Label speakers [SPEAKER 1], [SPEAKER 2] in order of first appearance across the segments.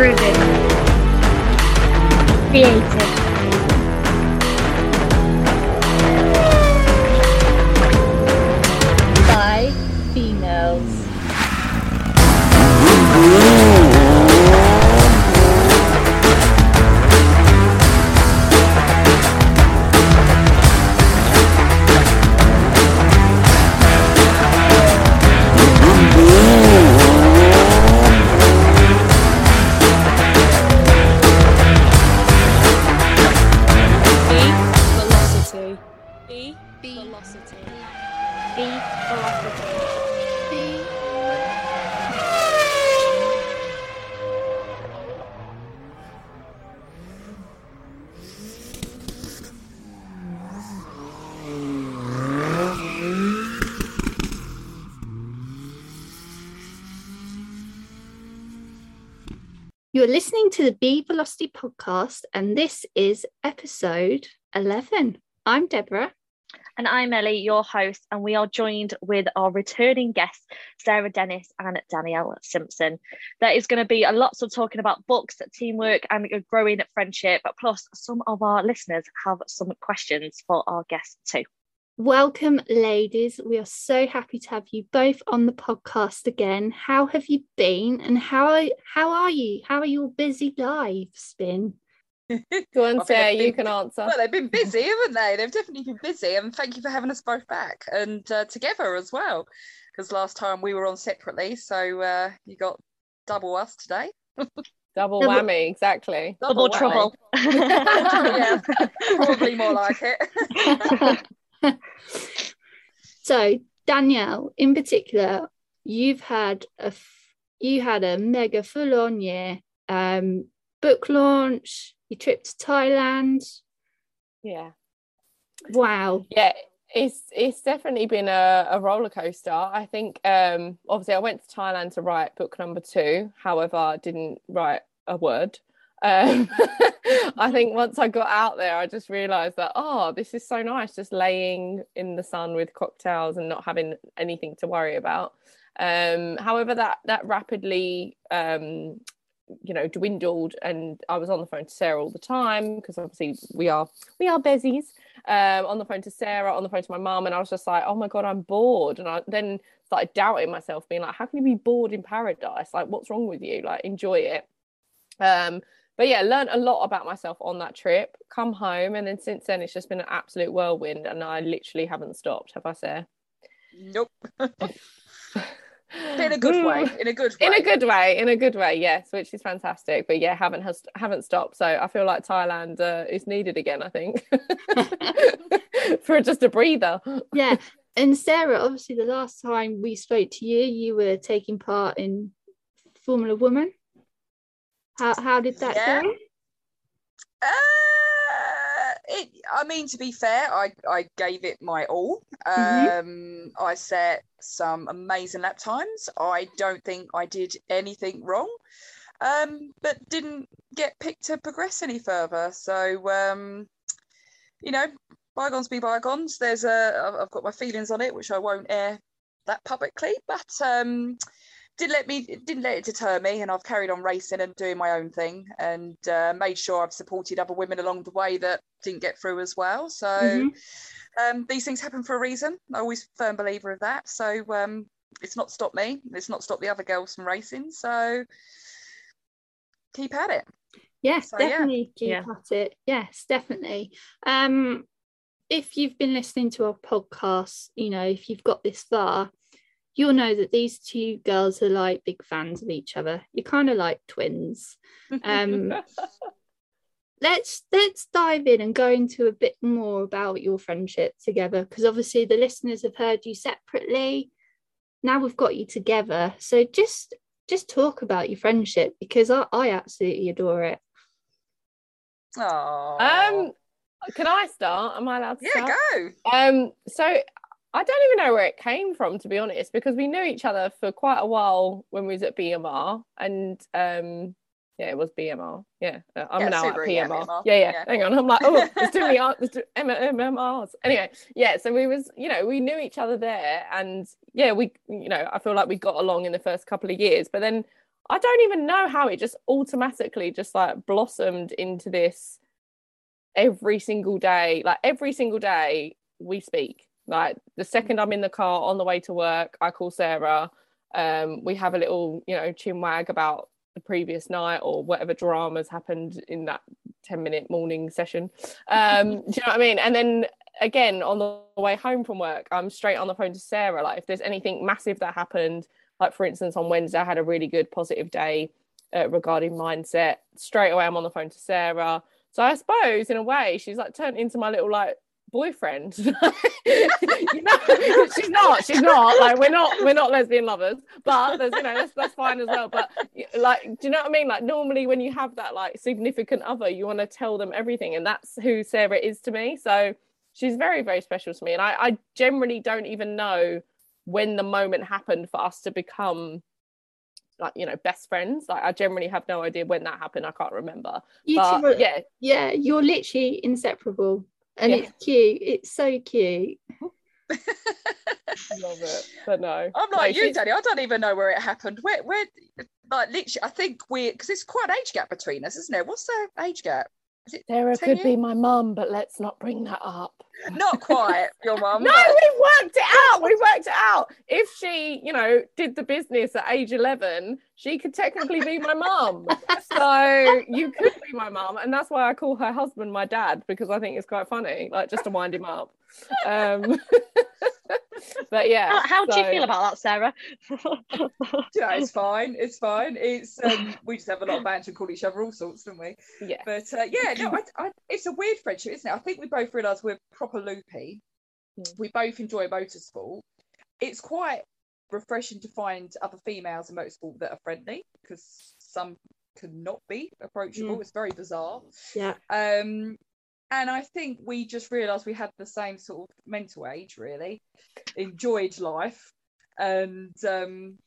[SPEAKER 1] Driven. Creative. The Be Velocity podcast, and this is episode 11. I'm Deborah.
[SPEAKER 2] And I'm Ellie, your host, and we are joined with our returning guests, Sarah Dennis and Danielle Simpson. There is going to be a lots of talking about books, teamwork, and a growing friendship. But plus, some of our listeners have some questions for our guests too.
[SPEAKER 1] Welcome, ladies. We are so happy to have you both on the podcast again. How have you been, and how how are you? How are your busy lives been?
[SPEAKER 3] Go on,
[SPEAKER 4] I
[SPEAKER 3] Sarah,
[SPEAKER 4] they've
[SPEAKER 3] you can answer.
[SPEAKER 4] Well, they've been busy, haven't they? They've definitely been busy, and thank you for having us both back and uh, together as well. Because last time we were on separately, so uh, you got double us today.
[SPEAKER 3] Double
[SPEAKER 1] Double-
[SPEAKER 3] whammy, exactly.
[SPEAKER 2] Double
[SPEAKER 4] whammy.
[SPEAKER 2] trouble.
[SPEAKER 4] yeah, probably more like it.
[SPEAKER 1] so, Danielle, in particular, you've had a f- you had a mega full on year. Um, book launch, your trip to Thailand.
[SPEAKER 3] Yeah.
[SPEAKER 1] Wow.
[SPEAKER 3] Yeah, it's it's definitely been a, a roller coaster. I think um obviously I went to Thailand to write book number two, however, I didn't write a word. Um I think once I got out there I just realized that oh this is so nice just laying in the sun with cocktails and not having anything to worry about. Um however that that rapidly um you know dwindled and I was on the phone to Sarah all the time because obviously we are we are bezies um, on the phone to Sarah, on the phone to my mum, and I was just like, oh my god, I'm bored. And I then started doubting myself, being like, how can you be bored in paradise? Like, what's wrong with you? Like, enjoy it. Um, but yeah, learned a lot about myself on that trip. Come home, and then since then, it's just been an absolute whirlwind, and I literally haven't stopped. Have I, Sarah?
[SPEAKER 4] Nope. in a good way. In a good way.
[SPEAKER 3] in a good way in a good way yes which is fantastic but yeah haven't has haven't stopped so i feel like thailand uh, is needed again i think for just a breather
[SPEAKER 1] yeah. And Sarah, obviously, the last time we spoke to you, you were taking part in Formula Woman. How how did that
[SPEAKER 4] Yeah.
[SPEAKER 1] go?
[SPEAKER 4] Uh, it, I mean, to be fair, I, I gave it my all.
[SPEAKER 1] Mhm.
[SPEAKER 4] Um, I set some amazing lap times. I don't think I did anything wrong, um, but didn't get picked to progress any further. So, um, you know, bygones be bygones. There's a, I've- I've got my feelings on it, which I won't air that publicly, but um, didn't let me didn't let it deter me and I've carried on racing and doing my own thing and uh, made sure I've supported other women along the way that didn't get through as well so
[SPEAKER 1] Mhm.
[SPEAKER 4] um, these things happen for a reason I'm always a firm believer of that so um, it's not stopped me it's not stopped the other girls from racing so keep at it
[SPEAKER 1] Yes,
[SPEAKER 4] So, yeah.
[SPEAKER 1] definitely keep
[SPEAKER 2] Yeah.
[SPEAKER 1] at it. Yes, definitely. Um, if you've been listening to our podcast, you know, if you've got this far, you'll know that these two girls are like big fans of each other. You're kind of like twins. Um, let's let's dive in and go into a bit more about your friendship together because obviously the listeners have heard you separately. Now we've got you together, so just just talk about your friendship because I, I absolutely adore it.
[SPEAKER 4] oh
[SPEAKER 3] um can i start am i allowed to
[SPEAKER 4] yeah
[SPEAKER 3] start?
[SPEAKER 4] go
[SPEAKER 3] Um, so I don't even know where it came from, to be honest, because we knew each other for quite a while when we was at BMR, and um, yeah, it was BMR. Yeah, uh, I'm
[SPEAKER 4] Yeah,
[SPEAKER 3] now at
[SPEAKER 4] Subaru, yeah, BMR.
[SPEAKER 3] Yeah, yeah,
[SPEAKER 4] Yeah.
[SPEAKER 3] Hang on, I'm like, oh, there's too many art, there's too, M- MMRs. Anyway, yeah, so we was, you know, we knew each other there, and yeah, we, you know, I feel like we got along in the first couple of years, but then I don't even know how it just automatically just like blossomed into this every single day. Like every single day we speak. Like the second I'm in the car on the way to work, I call Sarah. Um, we have a little, you know, chin wag about the previous night or whatever dramas happened in that 10 minute morning session. Um, do you know what I mean? And then again, on the way home from work, I'm straight on the phone to Sarah. Like if there's anything massive that happened, like for instance, on Wednesday, I had a really good positive day uh, regarding mindset. Straight away, I'm on the phone to Sarah. So I suppose, in a way, she's like turned into my little like boyfriend. you know, she's not. She's not. Like we're not. We're not lesbian lovers. But there's, you know, that's that's fine as well. But like, do you know what I mean? Like normally, when you have that like significant other, you want to tell them everything, and that's who Sarah is to me. So she's very, very special to me, and I, I generally don't even know when the moment happened for us to become like you know best friends like i generally have no idea when that happened i can't remember
[SPEAKER 1] You
[SPEAKER 3] but
[SPEAKER 1] two are-
[SPEAKER 3] yeah
[SPEAKER 1] Yeah, you're literally inseparable. And
[SPEAKER 3] Yeah.
[SPEAKER 1] it's cute. It's so cute.
[SPEAKER 3] love it but no
[SPEAKER 4] I'm
[SPEAKER 3] No,
[SPEAKER 4] like you,
[SPEAKER 3] she's-
[SPEAKER 4] Danny. I don't even know where it happened. Where, where, like, literally, I think we, because it's quite an age gap between us, isn't it? What's the age gap?
[SPEAKER 3] Sarah
[SPEAKER 4] 10
[SPEAKER 3] could be my mum but let's not bring that up.
[SPEAKER 4] Not quite your mum.
[SPEAKER 3] no
[SPEAKER 4] but-
[SPEAKER 3] we've worked it out we've worked it out. If she you know did the business at age 11 she could technically be my mum. So you could be my mum and that's why i call her husband my dad because i think it's quite funny like just to wind him up. Um but yeah
[SPEAKER 2] How, how do you feel about that, Sarah?
[SPEAKER 4] you know, it's fine. It's fine. It's um, we just have a lot of banter and call each other all sorts, don't we?
[SPEAKER 3] yeah
[SPEAKER 4] But uh, yeah, no, I, I, it's a weird friendship, isn't it? I think we both realise we're proper loopy.
[SPEAKER 3] Mm.
[SPEAKER 4] We both enjoy motorsport. It's quite refreshing to find other females in motorsport that are friendly because some can not be approachable.
[SPEAKER 1] Mm.
[SPEAKER 4] It's very bizarre.
[SPEAKER 1] Yeah.
[SPEAKER 4] Um, and I think we just realised we had the same sort of mental age, really, enjoyed life, and um,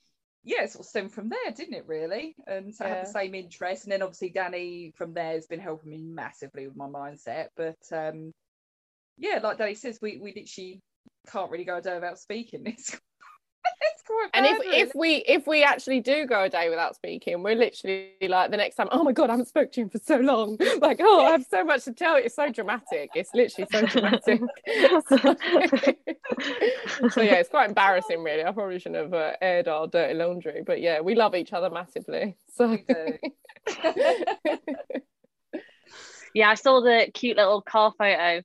[SPEAKER 4] yeah, it sort of stemmed from there, didn't it? Really, and so I had the same interest, and then obviously Danny from there has been helping me massively with my mindset. But um, yeah, like Danny says, we we literally can't really go a day without speaking. It's,
[SPEAKER 3] and if if we if we actually do go a day without speaking we're literally like the next time oh my god i haven't spoken to you for so long. Like oh i have so much to tell you. It's so dramatic. It's literally so dramatic. So, so, yeah it's quite embarrassing really. I probably shouldn't have uh, aired our dirty laundry but yeah we love each other massively so.
[SPEAKER 2] Yeah, I saw the cute little car photo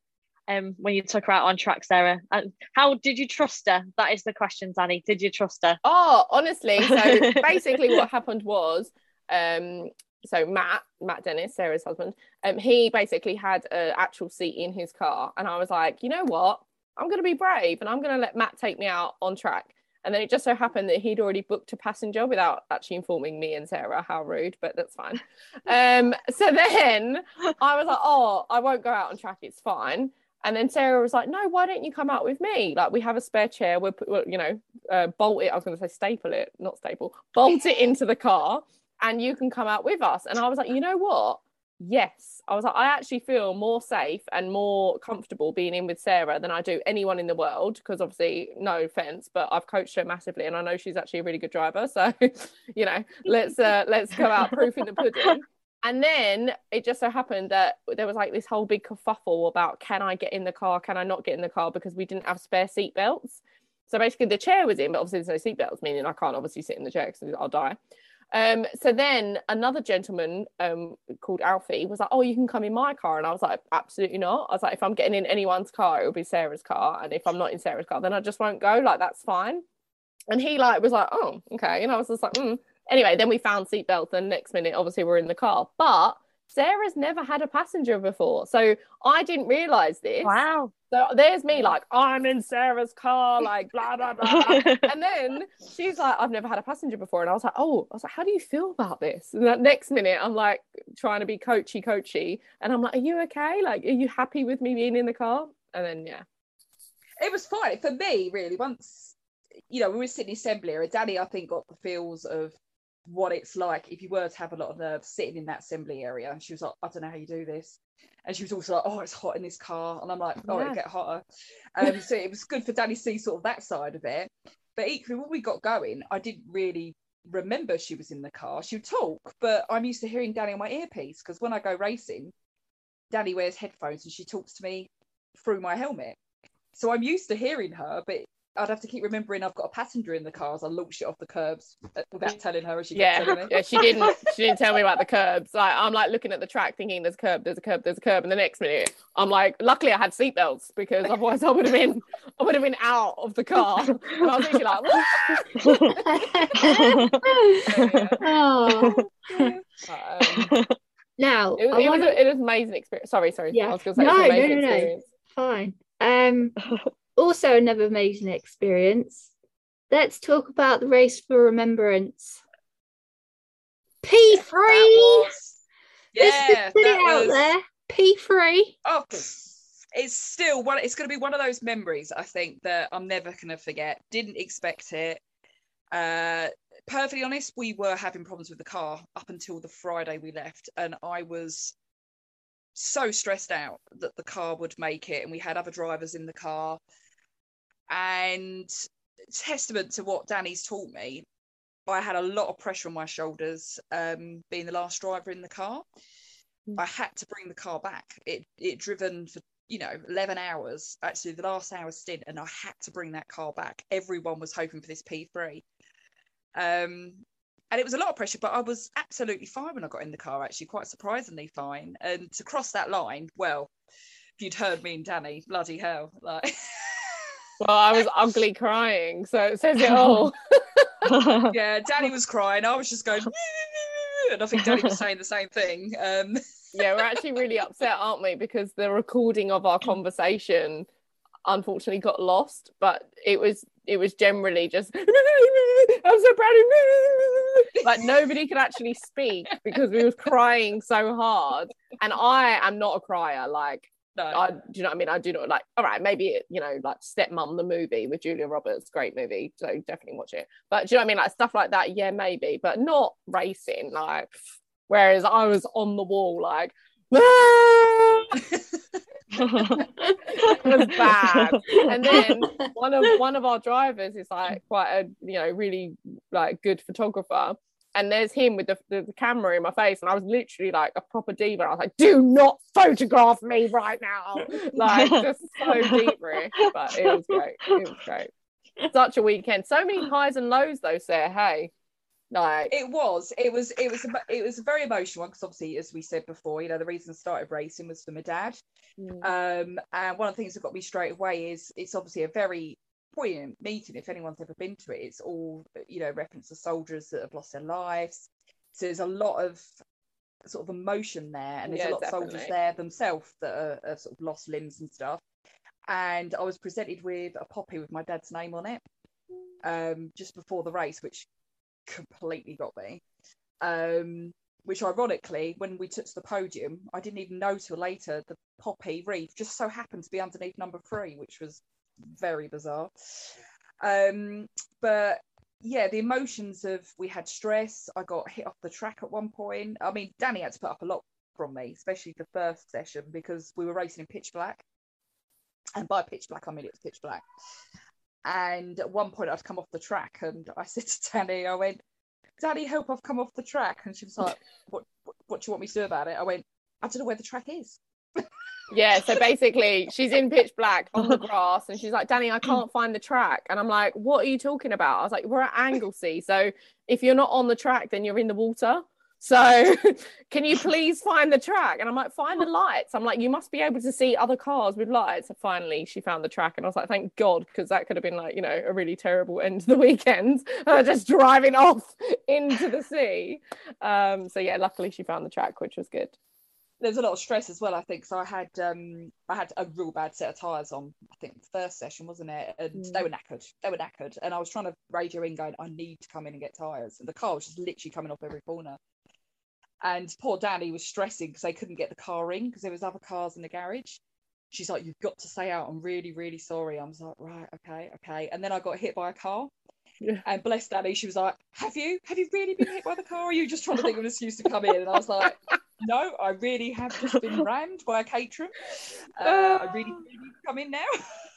[SPEAKER 2] um, when you took her out on track, Sarah. And how did you trust her? That is the question, Danny. Did you trust her?
[SPEAKER 3] Oh, honestly, so basically what happened was um so Matt, Matt Dennis, Sarah's husband, um, he basically had an actual seat in his car. And I was like, you know what? I'm gonna be brave and I'm gonna let Matt take me out on track. And then it just so happened that he'd already booked a passenger without actually informing me and Sarah. How rude, but that's fine. Um, so then I was like, oh, I won't go out on track. It's fine. And then Sarah was like, no, why don't you come out with me? Like, we have a spare chair. We'll, we'll you know, uh, bolt it. I was going to say staple it, not staple, bolt it into the car and you can come out with us. And I was like, you know what? Yes. I was like, I actually feel more safe and more comfortable being in with Sarah than I do anyone in the world. Because obviously, no offense, but I've coached her massively and I know she's actually a really good driver. So, you know, let's uh, let's go out proofing the pudding. And then it just so happened that there was like this whole big kerfuffle about can I get in the car, can I not get in the car because we didn't have spare seat belts. So basically, the chair was in, but obviously there's no seat belts, meaning I can't obviously sit in the chair because I'll die. Um, so then another gentleman um, called Alfie was like, "Oh, you can come in my car," and I was like, "Absolutely not." I was like, "If I'm getting in anyone's car, it will be Sarah's car, and if I'm not in Sarah's car, then I just won't go. Like that's fine." And he like was like, "Oh, okay," and I was just like, mm. "Anyway." Then we found seatbelts, and next minute, obviously, we're in the car, but. Sarah's never had a passenger before. So I didn't realize this.
[SPEAKER 2] Wow.
[SPEAKER 3] So there's me like, I'm in Sarah's car, like blah blah blah. and then she's like, I've never had a passenger before. And I was like, oh, I was like, how do you feel about this? And that next minute, I'm like trying to be coachy, coachy. And I'm like, are you okay? Like, are you happy with me being in the car? And then, yeah.
[SPEAKER 4] it was fine for me really once you know we were sitting in assembly area danny i think got the feels of what it's like if you were to have a lot of nerves sitting in that assembly area and she was like i don't know how you do this and she was also like oh it's hot in this car and i'm like oh
[SPEAKER 3] Yeah.
[SPEAKER 4] it'll get hotter um so it was good for danny to see sort of that side of it but equally when we got going i didn't really remember she was in the car. She would talk, but I'm used to hearing Danny on my earpiece because when I go racing, Danny wears headphones and she talks to me through my helmet. So I'm used to hearing her, but I'd have to keep remembering I've got a passenger in the car as I launched it off the curbs uh, without telling her. As she kept
[SPEAKER 3] Yeah,
[SPEAKER 4] telling me.
[SPEAKER 3] yeah, she didn't. She didn't tell me about the curbs. Like, I'm like looking at the track, thinking there's a curb, there's a curb, there's a curb, and the next minute, I'm like, luckily I had seatbelts because otherwise I would have been, I would have been out of the car. And I was literally like,
[SPEAKER 1] oh.
[SPEAKER 3] But, um,
[SPEAKER 1] Now,
[SPEAKER 3] it, was, it, was
[SPEAKER 1] wanna-
[SPEAKER 3] a, it was an amazing experience. Sorry, sorry.
[SPEAKER 1] Yeah.
[SPEAKER 3] I was going to say
[SPEAKER 1] No,
[SPEAKER 3] it was an
[SPEAKER 1] no,
[SPEAKER 3] amazing
[SPEAKER 1] no, no.
[SPEAKER 3] experience.
[SPEAKER 1] fine. Um, also another amazing experience. Let's talk about the race for remembrance. P3.
[SPEAKER 4] was-
[SPEAKER 1] Let's
[SPEAKER 4] Yeah,
[SPEAKER 1] put it
[SPEAKER 4] that
[SPEAKER 1] out
[SPEAKER 4] was-
[SPEAKER 1] there. P three.
[SPEAKER 4] Oh, it's still one. It's going to be one of those memories. I think that I'm never going to forget. Didn't expect it. Uh, perfectly honest, we were having problems with the car up until the Friday we left, and I was so stressed out that the car would make it, and we had other drivers in the car. And testament to what Danny's taught me, I had a lot of pressure on my shoulders, um, being the last driver in the car. I had to bring the car back. It it driven for you know 11 hours, actually the last hour stint, and I had to bring that car back. Everyone was hoping for this P3, um, and it was a lot of pressure. But I was absolutely fine when I got in the car. Actually, quite surprisingly fine. And to cross that line, well, if you'd heard me and Danny, bloody hell, like.
[SPEAKER 3] Well, I was ugly crying, so it says it all.
[SPEAKER 4] yeah, Danny was crying. I was just going, and I think Danny was saying the same thing. Um,
[SPEAKER 3] yeah, we're actually really upset, aren't we? Because the recording of our conversation unfortunately got lost, but it was it was generally just I'm so proud of you. Like nobody could actually speak because we was crying so hard. And I am not a crier. Like
[SPEAKER 4] no,
[SPEAKER 3] I do you know what I mean? I do not like all right, maybe you know, like Stepmom the movie with Julia Roberts, great movie. So definitely watch it. But do you know what I mean? Like stuff like that, yeah, maybe, but not racing. Like whereas I was on the wall like ah! it was bad. And then one of one of our drivers is like quite a you know really like good photographer and there's him with the, the, the camera in my face and i was literally like a proper diva. I was like do not photograph me right now. Like just so deep but it was great. It was great. Such a weekend. So many highs and lows though sarah hey? Like
[SPEAKER 4] it was, it was, it was, it was a very emotional one because obviously, as we said before, you know, the reason I started racing was for my dad.
[SPEAKER 3] mm,
[SPEAKER 4] Um, and one of the things that got me straight away is it's obviously a very poignant meeting. If anyone's ever been to it, it's all you know, reference to soldiers that have lost their lives. So there's a lot of sort of emotion there, and there's
[SPEAKER 3] Yeah,
[SPEAKER 4] a lot of soldiers there themselves that are, are sort of lost limbs and stuff. And I was presented with a poppy with my dad's name on it, um, just before the race, which completely got me. Um, which ironically, when we took to the podium, I didn't even know till later the poppy wreath just so happened to be underneath number three, which was very bizarre. Um, but yeah, the emotions of we had stress. I got hit off the track at one point. I mean, Danny had to put up a lot from me, especially the first session because we were racing in pitch black. And by pitch black, I mean it was pitch black. And at one point, I'd come off the track, and I said to Danny, I went, "Danny, help! I've come off the track." And she was like, "What? What, what do you want me to do about it?" I went, "I don't know where the track is."
[SPEAKER 3] Yeah, so basically she's in pitch black on the grass and she's like, Danny, I can't find the track. And I'm like, what are you talking about? I was like, we're at Anglesey. So if you're not on the track, then you're in the water. So can you please find the track? And I'm like, find the lights. I'm like, you must be able to see other cars with lights. And finally she found the track and I was like, thank God, because that could have been like, you know, a really terrible end to the weekend. Uh, just driving off into the sea. Um, so yeah, luckily she found the track, which was good.
[SPEAKER 4] There was a lot of stress as well, I think. So I had um I had a real bad set of tyres on, I think the first session, wasn't it? And
[SPEAKER 3] Mm.
[SPEAKER 4] they were knackered. They were knackered. And I was trying to radio in going, I need to come in and get tyres. And the car was just literally coming off every corner. And poor Danny was stressing because they couldn't get the car in because there was other cars in the garage. She's like, You've got to stay out. I'm really, really sorry. I was like, Right, okay, okay. And then I got hit by a car.
[SPEAKER 3] Yeah.
[SPEAKER 4] And bless Danny, she was like, Have you? Have you really been hit by the car? Or are you just trying to think of an excuse to come in? And I was like, No, I really have just been rammed by a Caterham. Uh, I really, really need to come in now.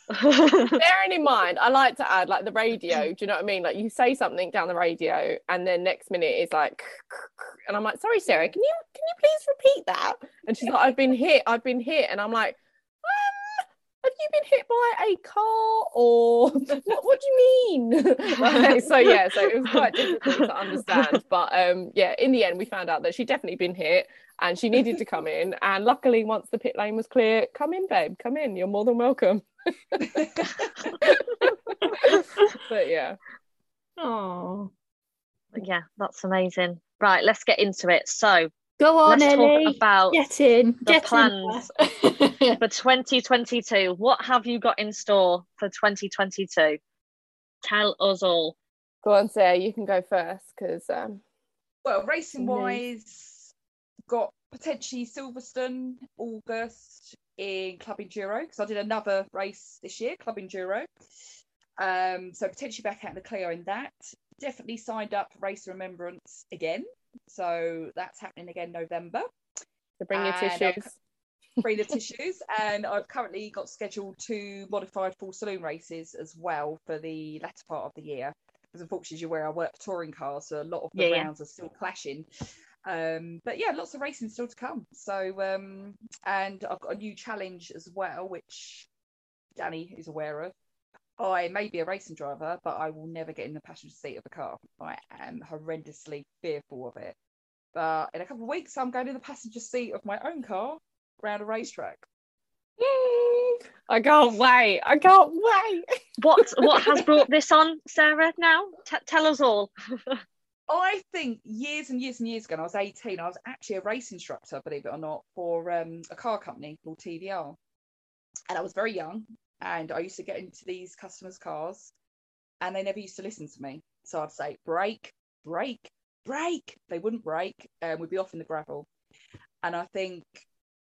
[SPEAKER 3] Bearing in mind, I like to add like the radio. Do you know what I mean? Like you say something down the radio, and then next minute it's like, and I'm like, sorry, Sarah, can you can you please repeat that? And she's like, I've been hit, I've been hit, and I'm like, um, have you been hit by a car or what, what do you mean? like, so yeah, so it was quite difficult to understand. But um, yeah, in the end, we found out that she'd definitely been hit and she needed to come in. And luckily, once the pit lane was clear, come in, babe, come in. You're more than welcome. but yeah.
[SPEAKER 1] Oh,
[SPEAKER 2] yeah, that's amazing. Right, let's get into it. So
[SPEAKER 1] go on,
[SPEAKER 2] let's
[SPEAKER 1] Ellie.
[SPEAKER 2] talk about
[SPEAKER 1] Get in.
[SPEAKER 2] the
[SPEAKER 1] Get
[SPEAKER 2] plans.
[SPEAKER 1] in.
[SPEAKER 2] for 2022. What have you got in store for 2022? Tell us all.
[SPEAKER 3] Go on, Sarah, you can go first because um,
[SPEAKER 4] Well, racing wise, got potentially Silverstone August in Club Enduro because I did another race this year, Club Enduro. Um, so potentially back out in the Clio in that. Definitely signed up for Race Remembrance again. So that's happening again November.
[SPEAKER 3] to bring your
[SPEAKER 4] And I've-
[SPEAKER 3] tissues.
[SPEAKER 4] Bring the tissues, and I've currently got scheduled two modified full saloon races as well for the latter part of the year. Because unfortunately, as you're aware, I work touring cars, so a lot of the
[SPEAKER 2] Yeah, yeah.
[SPEAKER 4] rounds are still clashing. Um, but yeah, lots of racing still to come. So, um, and I've got a new challenge as well, which Danny is aware of. I may be a racing driver, but I will never get in the passenger seat of a car. I am horrendously fearful of it. But in a couple of weeks, I'm going in the passenger seat of my own car around a racetrack.
[SPEAKER 3] I can't wait. I can't wait.
[SPEAKER 2] What what has brought this on, Sarah? Now T- tell us all.
[SPEAKER 4] I think years and years and years ago, I was 18, I was actually a race instructor, believe it or not, for um, a car company called TVR. And I was very young, and I used to get into these customers' cars, and they never used to listen to me. So I'd say, brake, brake, brake. They wouldn't brake, and we'd be off in the gravel. And I think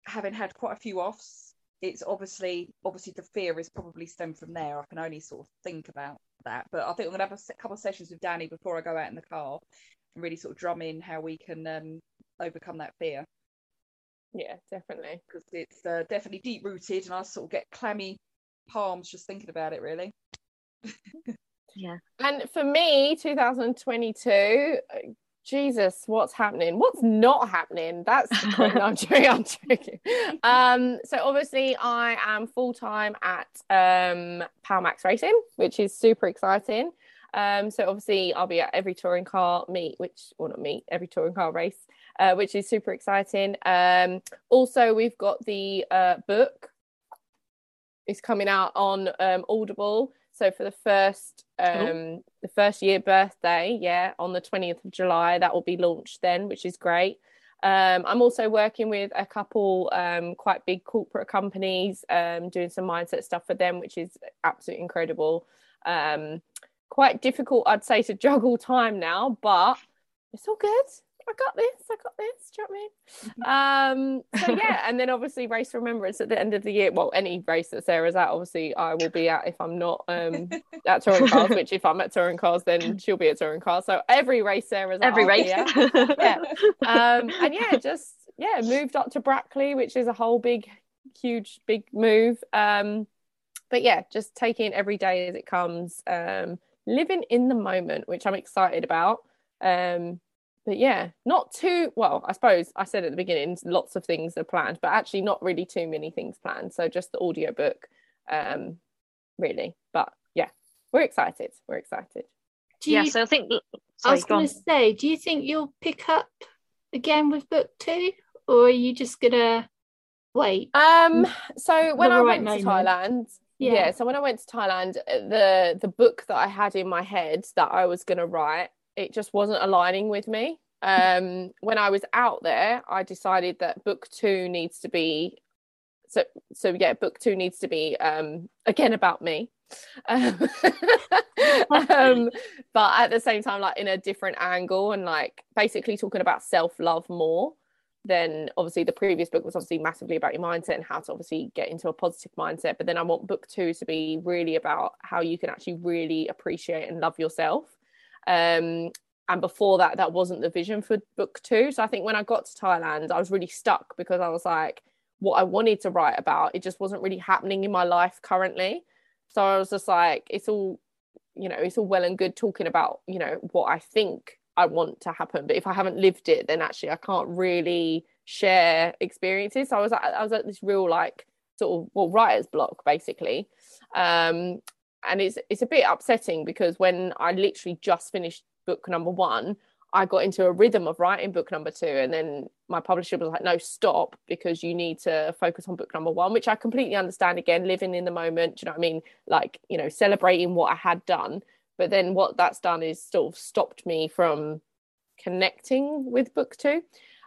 [SPEAKER 4] having had quite a few offs, it's obviously obviously the fear is probably stemmed from there. I can only sort of think about that, but I think I'm gonna have a couple of sessions with Danny before I go out in the car and really sort of drum in how we can um, overcome that fear
[SPEAKER 3] Yeah, definitely.
[SPEAKER 4] because it's uh, definitely deep rooted, and I sort of get clammy palms just thinking about it. Really,
[SPEAKER 2] Yeah.
[SPEAKER 3] And for me, 2022, uh, Jesus, what's happening? What's not happening? That's the point. No, I'm joking. I'm joking. Um, so obviously, I am full time at um, Power Maxed Racing, which is super exciting. Um, so obviously, I'll be at every touring car meet, which or not meet, every touring car race, uh, which is super exciting. Um, also, we've got the uh, book. It's coming out on um, Audible. So for the first um the first year birthday, yeah, on the 20th of July, that will be launched then, which is great. Um, I'm also working with a couple um, quite big corporate companies, um, doing some mindset stuff for them, which is absolutely incredible. Um, quite difficult, I'd say, to juggle time now, but it's all good. I got this. I got this. Do you know what I mean? Um, so yeah, and then obviously race remembrance at the end of the year. Well, any race that Sarah's at, obviously I will be at if I'm not um at touring cars. Which if I'm at touring cars, then she'll be at touring cars. So every race Sarah's at,
[SPEAKER 2] Every race.
[SPEAKER 3] at. yeah. Um, and yeah, just yeah, moved up to Brackley, which is a whole big, huge, big move. Um, but yeah, just taking every day as it comes. Um, living in the moment, which I'm excited about. Um, but yeah, not too well. I suppose I said at the beginning, lots of things are planned, but actually not really too many things planned. So just the audio book, um, really. But yeah, we're excited. We're excited.
[SPEAKER 1] Do you,
[SPEAKER 2] yeah, so I think
[SPEAKER 1] I was
[SPEAKER 2] go
[SPEAKER 1] going to say, do you think you'll pick up again with book two, or are you just gonna wait?
[SPEAKER 3] Um, so when I
[SPEAKER 1] right
[SPEAKER 3] went to. Thailand, yeah. so when I went to Thailand, uh, the the book that I had in my head that I was gonna write, it just wasn't aligning with me. Um, when I was out there, I decided that book two needs to be so so yeah, book two needs to be um again about me. Um, um, but at the same time, like in a different angle and like basically talking about self-love more than obviously the previous book was obviously massively about your mindset and how to obviously get into a positive mindset but then i want book two to be really about how you can actually really appreciate and love yourself um and before that that wasn't the vision for book two so i think when i got to thailand i was really stuck because i was like what i wanted to write about it just wasn't really happening in my life currently So I was just like, it's all, you know, it's all well and good talking about, you know, what I think I want to happen. But if I haven't lived it, then actually I can't really share experiences. So I was at, I was at this real like sort of well writer's block basically. Um, and it's it's a bit upsetting because when I literally just finished book number one, I got into a rhythm of writing book number two, and then my publisher was like, "No, stop, because you need to focus on book number one," which I completely understand. Again, living in the moment, you know what I mean? Like, you know, celebrating what I had done, but then what that's done is sort of stopped me from connecting with book two.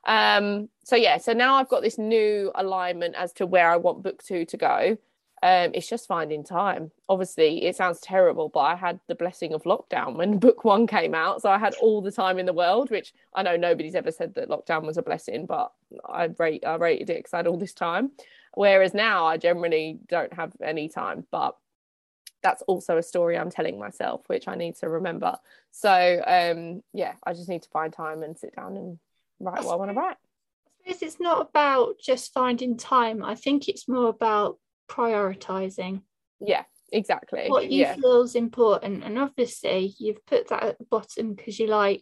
[SPEAKER 3] Um, so yeah, so now I've got this new alignment as to where I want book two to go um, it's just finding time. Obviously, it sounds terrible, but I had the blessing of lockdown when book one came out. So I had all the time in the world, which I know nobody's ever said that lockdown was a blessing, but I rate I rated it because I had all this time. Whereas now I generally don't have any time, but that's also a story I'm telling myself, which I need to remember. So um, yeah, I just need to find time and sit down and write what I want to write.
[SPEAKER 1] I suppose it's not about just finding time. I think it's more about prioritizing
[SPEAKER 3] yeah exactly
[SPEAKER 1] what you
[SPEAKER 3] yeah.
[SPEAKER 1] feel is important and obviously you've put that at the bottom because you're like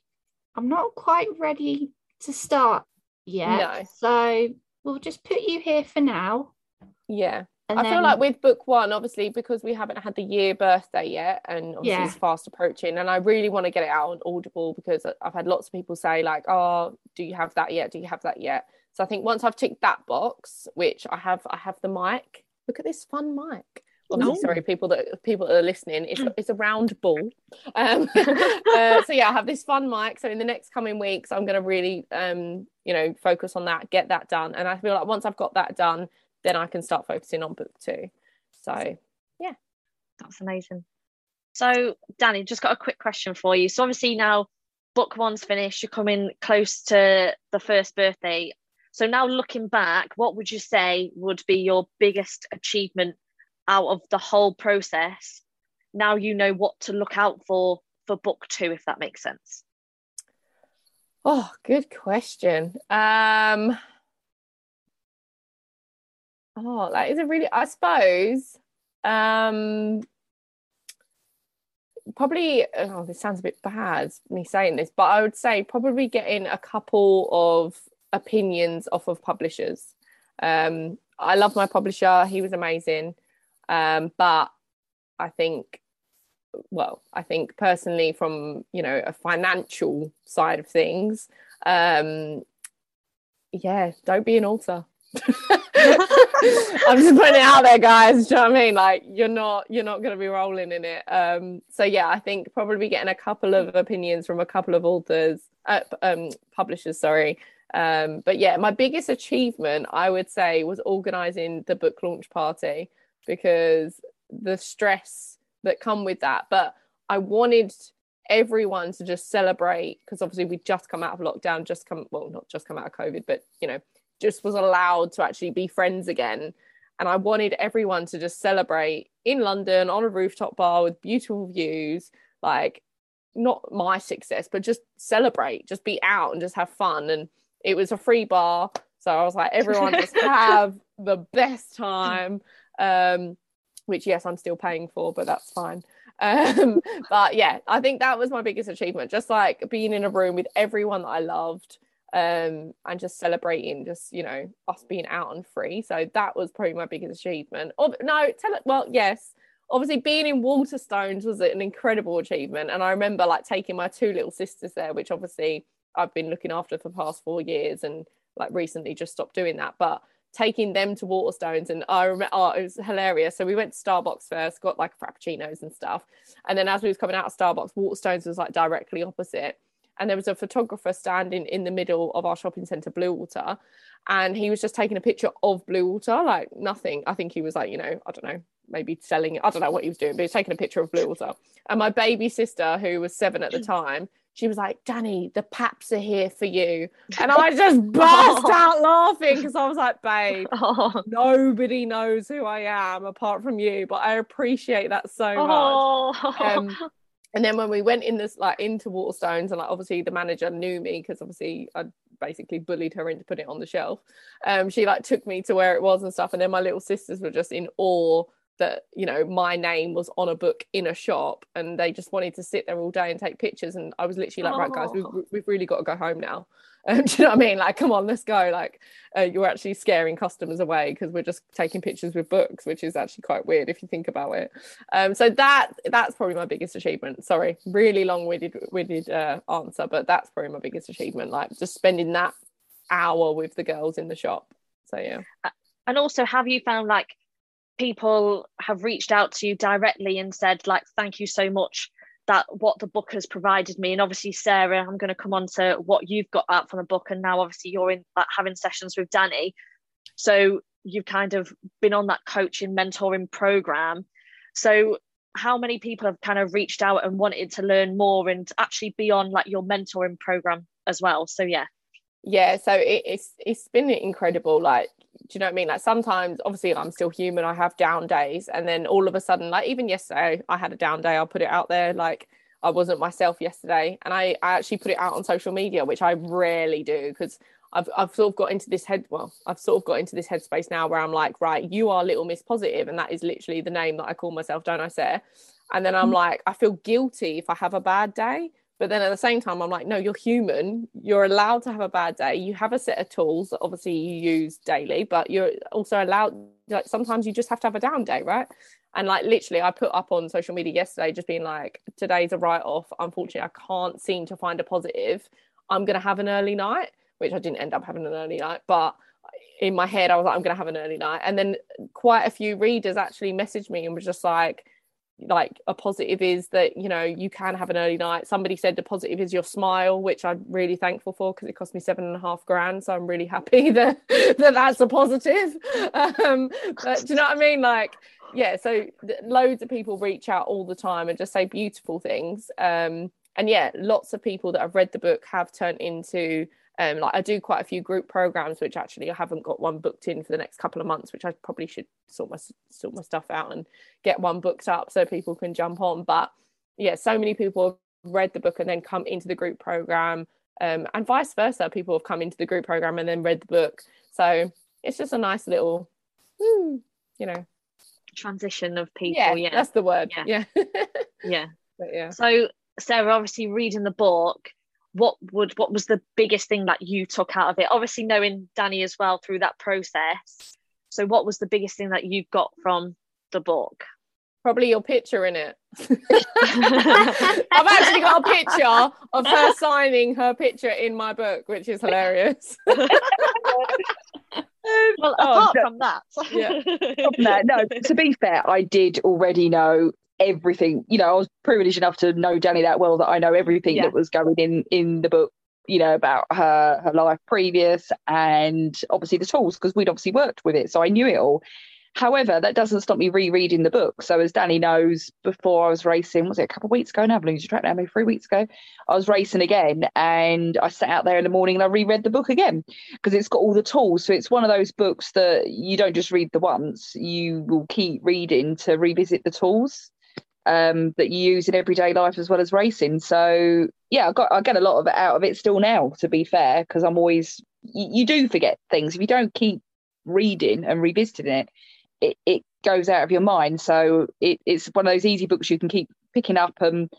[SPEAKER 1] i'm not quite ready to start yet no. so we'll just put you here for now
[SPEAKER 3] yeah and I then... feel like with book one, obviously, because we haven't had the year birthday yet, and obviously yeah. it's fast approaching, and I really want to get it out on Audible because I've had lots of people say, like, oh, do you have that yet? Do you have that yet? So I think once I've ticked that box, which I have, I have the mic, look at this fun mic. Obviously, sorry, people that people that are listening, it's it's a round ball. Um, uh, so yeah, I have this fun mic. So in the next coming weeks, I'm going to really, um, you know, focus on that, get that done, and I feel like once I've got that done, then I can start focusing on book two. So yeah,
[SPEAKER 2] that's amazing. So Danny, just got a quick question for you. So obviously now book one's finished, you're coming close to the first birthday. So now looking back, what would you say would be your biggest achievement out of the whole process? Now you know what to look out for for book two, if that makes sense.
[SPEAKER 3] Oh, good question. Um Oh, that is a really I suppose um probably oh this sounds a bit bad me saying this but i would say probably getting a couple of opinions off of publishers. Um, I love my publisher; he was amazing. Um, but I think, well, I think personally, from you know a financial side of things, um, yeah, don't be an author. I'm just putting it out there, guys. Do you know what I mean? Like you're not you're not going to be rolling in it. Um, so yeah, I think probably getting a couple of opinions from a couple of authors, uh, um, publishers, sorry, um, but yeah, my biggest achievement, I would say, was organizing the book launch party because the stress that come with that. But I wanted everyone to just celebrate because obviously we just come out of lockdown, just come well, not just come out of COVID, but you know, just was allowed to actually be friends again. And I wanted everyone to just celebrate in London on a rooftop bar with beautiful views, like not my success, but just celebrate, just be out and just have fun. And it was a free bar. So I was like, everyone just have the best time. Um, which yes, I'm still paying for, but that's fine. Um, but yeah, I think that was my biggest achievement. Just like being in a room with everyone that I loved, um, and just celebrating, just you know, us being out and free. So that was probably my biggest achievement. Oh no, tell it. Well, yes, obviously being in Waterstones was an incredible achievement, and I remember like taking my two little sisters there, which obviously I've been looking after for the past four years and like recently just stopped doing that. But taking them to Waterstones and I remember oh, it was hilarious. So we went to Starbucks first, got like frappuccinos and stuff. And then as we was coming out of Starbucks, Waterstones was like directly opposite. And there was a photographer standing in the middle of our shopping centre, Bluewater. And he was just taking a picture of Bluewater, like nothing. I think he was like, you know, I don't know, maybe selling it. I don't know what he was doing, but he was taking a picture of Bluewater. And my baby sister, who was seven at the mm. time, she was like, Danny, the paps are here for you. And I just burst out laughing because I was like, babe, oh. nobody knows who I am apart from you. But I appreciate that so much. Oh. Um, and then when we went in this like into Waterstones, and like obviously the manager knew me because obviously I basically bullied her into putting it on the shelf. Um, she like took me to where it was and stuff, and then my little sisters were just in awe that you know my name was on a book in a shop and they just wanted to sit there all day and take pictures. And i was literally like right guys we've,
[SPEAKER 2] Oh.
[SPEAKER 3] we've really got to go home now. Um, do you know what i mean? Like come on let's go. Like uh, you're actually scaring customers away because we're just taking pictures with books which is actually quite weird if you think about it. Um, so that that's probably my biggest achievement. Sorry really long-winded winded uh, answer but that's probably my biggest achievement like just spending that hour with the girls in the shop. So yeah.
[SPEAKER 2] And also have you found like people have reached out to you directly and said like thank you so much that what the book has provided me. And obviously sarah i'm going to come on to what you've got out from the book and now obviously you're in like, having sessions with danny. So you've kind of been on that coaching mentoring program. So how many people have kind of reached out and wanted to learn more and actually be on like your mentoring program as well? So yeah.
[SPEAKER 3] Yeah so it, it's it's been incredible like do you know what I mean? Like sometimes, obviously, I'm still human. I have down days, and then all of a sudden, like even yesterday, I had a down day. I'll put it out there. Like I wasn't myself yesterday, and I, I actually put it out on social media, which I rarely do because I've I've sort of got into this head. Well, I've sort of got into this headspace now where I'm like, right, you are Little Miss Positive, and that is literally the name that I call myself, don't I, Sarah? And then I'm mm-hmm. like, I feel guilty if I have a bad day. But then at the same time, I'm like, no, you're human. You're allowed to have a bad day. You have a set of tools that obviously you use daily, but you're also allowed, like, sometimes you just have to have a down day, right? And like, literally, I put up on social media yesterday, just being like, today's a write off. Unfortunately, I can't seem to find a positive. I'm going to have an early night, which I didn't end up having an early night, but in my head, I was like, I'm going to have an early night. And then quite a few readers actually messaged me and was just like, like a positive is that you know you can have an early night. Somebody said the positive is your smile which i'm really thankful for because it cost me seven and a half grand. So i'm really happy that, that that's a positive. Um but do you know what i mean? Like yeah so th- loads of people reach out all the time and just say beautiful things. Um and yeah lots of people that have read the book have turned into um, like I do quite a few group programs, which actually I haven't got one booked in for the next couple of months, which I probably should sort my sort my stuff out and get one booked up so people can jump on. But yeah, so many people have read the book and then come into the group program, um, and vice versa. People have come into the group program and then read the book. So it's just a nice little, you know,
[SPEAKER 2] transition of people
[SPEAKER 3] yeah,
[SPEAKER 2] yeah
[SPEAKER 3] that's the word.
[SPEAKER 2] Yeah.
[SPEAKER 3] Yeah,
[SPEAKER 2] yeah
[SPEAKER 3] But yeah.
[SPEAKER 2] so sarah obviously reading the book what would what was the biggest thing that you took out of it obviously knowing danny as well through that process so what was the biggest thing that you got from the book
[SPEAKER 3] Probably your picture in it. I've actually got a picture of her signing her picture in my book, which is hilarious.
[SPEAKER 2] well
[SPEAKER 4] Oh,
[SPEAKER 2] apart
[SPEAKER 4] no.
[SPEAKER 2] from that
[SPEAKER 3] Yeah.
[SPEAKER 4] no, no, to be fair, I did already know everything. You know, I was privileged enough to know Danny that well that I know everything
[SPEAKER 2] Yeah.
[SPEAKER 4] that was going in in the book. You know about her her life previous and obviously the tools because we'd obviously worked with it, so I knew it all. However, that doesn't stop me rereading the book. So as Danny knows, before I was racing, was it a couple of weeks ago now? I've losing track now, maybe three weeks ago. I was racing again and I sat out there in the morning and I reread the book again because it's got all the tools. So it's one of those books that you don't just read the once, you will keep reading to revisit the tools um, that you use in everyday life as well as racing. So yeah, I got I get a lot of it out of it still now, to be fair, because I'm always you, you do forget things if you don't keep reading and revisiting it. It, it goes out of your mind. So it, it's one of those easy books you can keep picking up and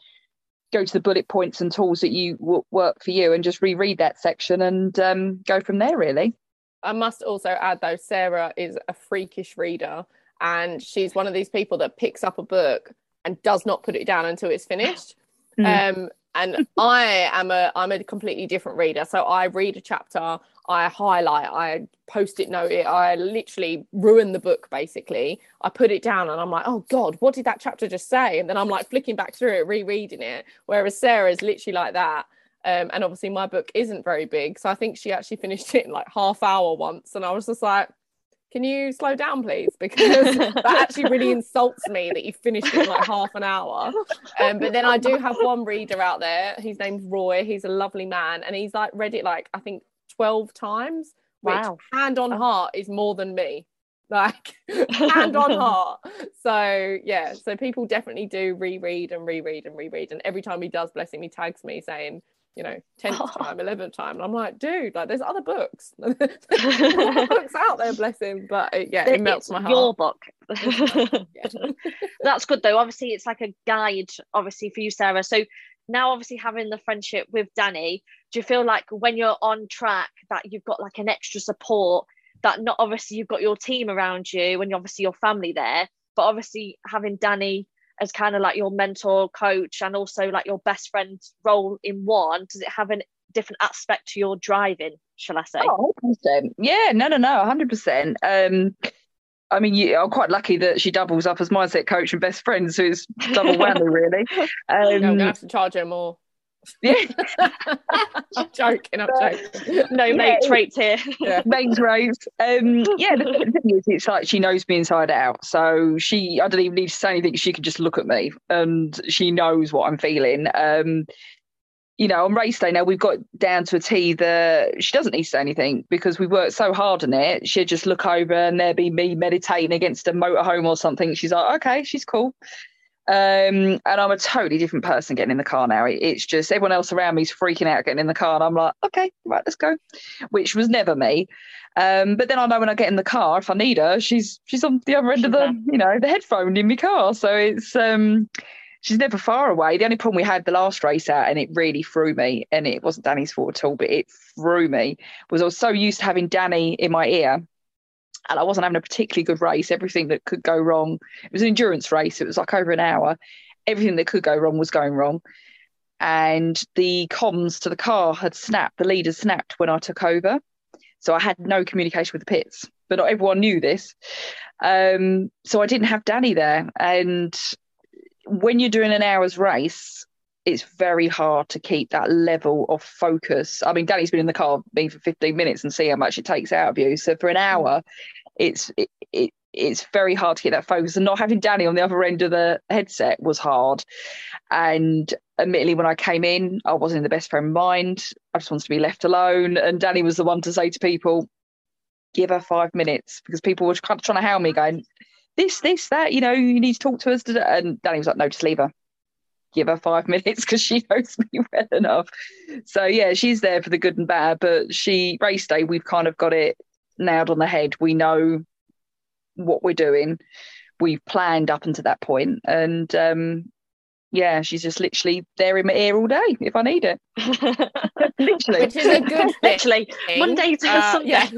[SPEAKER 4] go to the bullet points and tools that you w- work for you and just reread that section and um, go from there really
[SPEAKER 3] I must also add though, Sarah is a freakish reader and she's one of these people that picks up a book and does not put it down until it's finished. Um, and I am a I'm a completely different reader. So I read a chapter, I highlight, I post it note it, I literally ruin the book basically. I put it down and I'm like, oh God, what did that chapter just say? And then I'm like flicking back through it, rereading it. Whereas Sarah's literally like that. Um, and obviously my book isn't very big. So I think she actually finished it in like half hour once. And I was just like, can you slow down, please? Because that actually really insults me that you finished it in like half an hour. Um, but then I do have one reader out there. His name's Roy. He's a lovely man. And he's like read it like, I think 12 times, which
[SPEAKER 2] Wow.
[SPEAKER 3] hand on heart is more than me. Like hand on heart. So yeah, so people definitely do reread and reread and reread. And every time he does, bless him, he tags me saying, you know, 10th time, 11th time. And I'm like, dude, like there's other books. there's books out there, bless him. But it, yeah, it melts my heart.
[SPEAKER 2] Your book. That's good though. Obviously, it's like a guide, obviously, for you, Sarah. So now, obviously, having the friendship with Danny, do you feel like when you're on track that you've got like an extra support? That not obviously you've got your team around you and obviously your family there, but obviously having Danny as kind of like your mentor, coach, and also like your best friend role in one. Does it have a different aspect to your driving? Shall I say?
[SPEAKER 4] Oh, 100%. Yeah, no, no, no, 100%. Um, I mean, you, I'm quite lucky that she doubles up as mindset coach and best friend, so it's double whammy, really.
[SPEAKER 3] No, I'm
[SPEAKER 4] Um,
[SPEAKER 3] gonna have to charge her more.
[SPEAKER 4] Yeah,
[SPEAKER 3] I'm joking, I'm joking.
[SPEAKER 2] no
[SPEAKER 4] Yeah,
[SPEAKER 2] mate
[SPEAKER 4] it-
[SPEAKER 2] traits here.
[SPEAKER 4] mates raised. Um, yeah, the thing is, it's like she knows me inside out. So she, I don't even need to say anything. She can just look at me, and she knows what I'm feeling. Um, you know, on race day now, we've got down to a T that she doesn't need to say anything because we worked so hard on it. She'd just look over and there'd be me meditating against a motorhome or something. She's like, okay, she's cool. Um, and I'm a totally different person getting in the car now. It's just everyone else around me is freaking out getting in the car, and I'm like, okay, right, let's go. Which was never me. Um, but then I know when I get in the car, if I need her, she's she's on the other end of the, you know, the headphone in my car. So it's um she's never far away. The only problem we had the last race out, and it really threw me, and it wasn't Danny's fault at all, but it threw me, was I was so used to having Danny in my ear. And I wasn't having a particularly good race. Everything that could go wrong. It was an endurance race. It was like over an hour. Everything that could go wrong was going wrong. And the comms to the car had snapped. The leader snapped when I took over. So I had no communication with the pits, but not everyone knew this. Um, so I didn't have Danny there. And when you're doing an hour's race, it's very hard to keep that level of focus. I mean, Danny's been in the car with me for 15 minutes and see how much it takes out of you. So for an hour, it's it, it it's very hard to get that focus. And not having Danny on the other end of the headset was hard. And admittedly, when I came in, I wasn't in the best frame of mind. I just wanted to be left alone. And Danny was the one to say to people, give her five minutes because people were kind of trying to hound me, going, this, this, that, you know, you need to talk to us. And Danny was like, no, just leave her. Give her five minutes because she knows me well enough. So, yeah, she's there for the good and bad. But she, race day, we've kind of got it nailed on the head. We know what we're doing. We've planned up until that point, and um, yeah, she's just literally there in my ear all day if I need it. literally.
[SPEAKER 3] Which is a good.
[SPEAKER 2] Literally, Monday to
[SPEAKER 3] Uh,
[SPEAKER 2] Sunday.
[SPEAKER 3] yeah.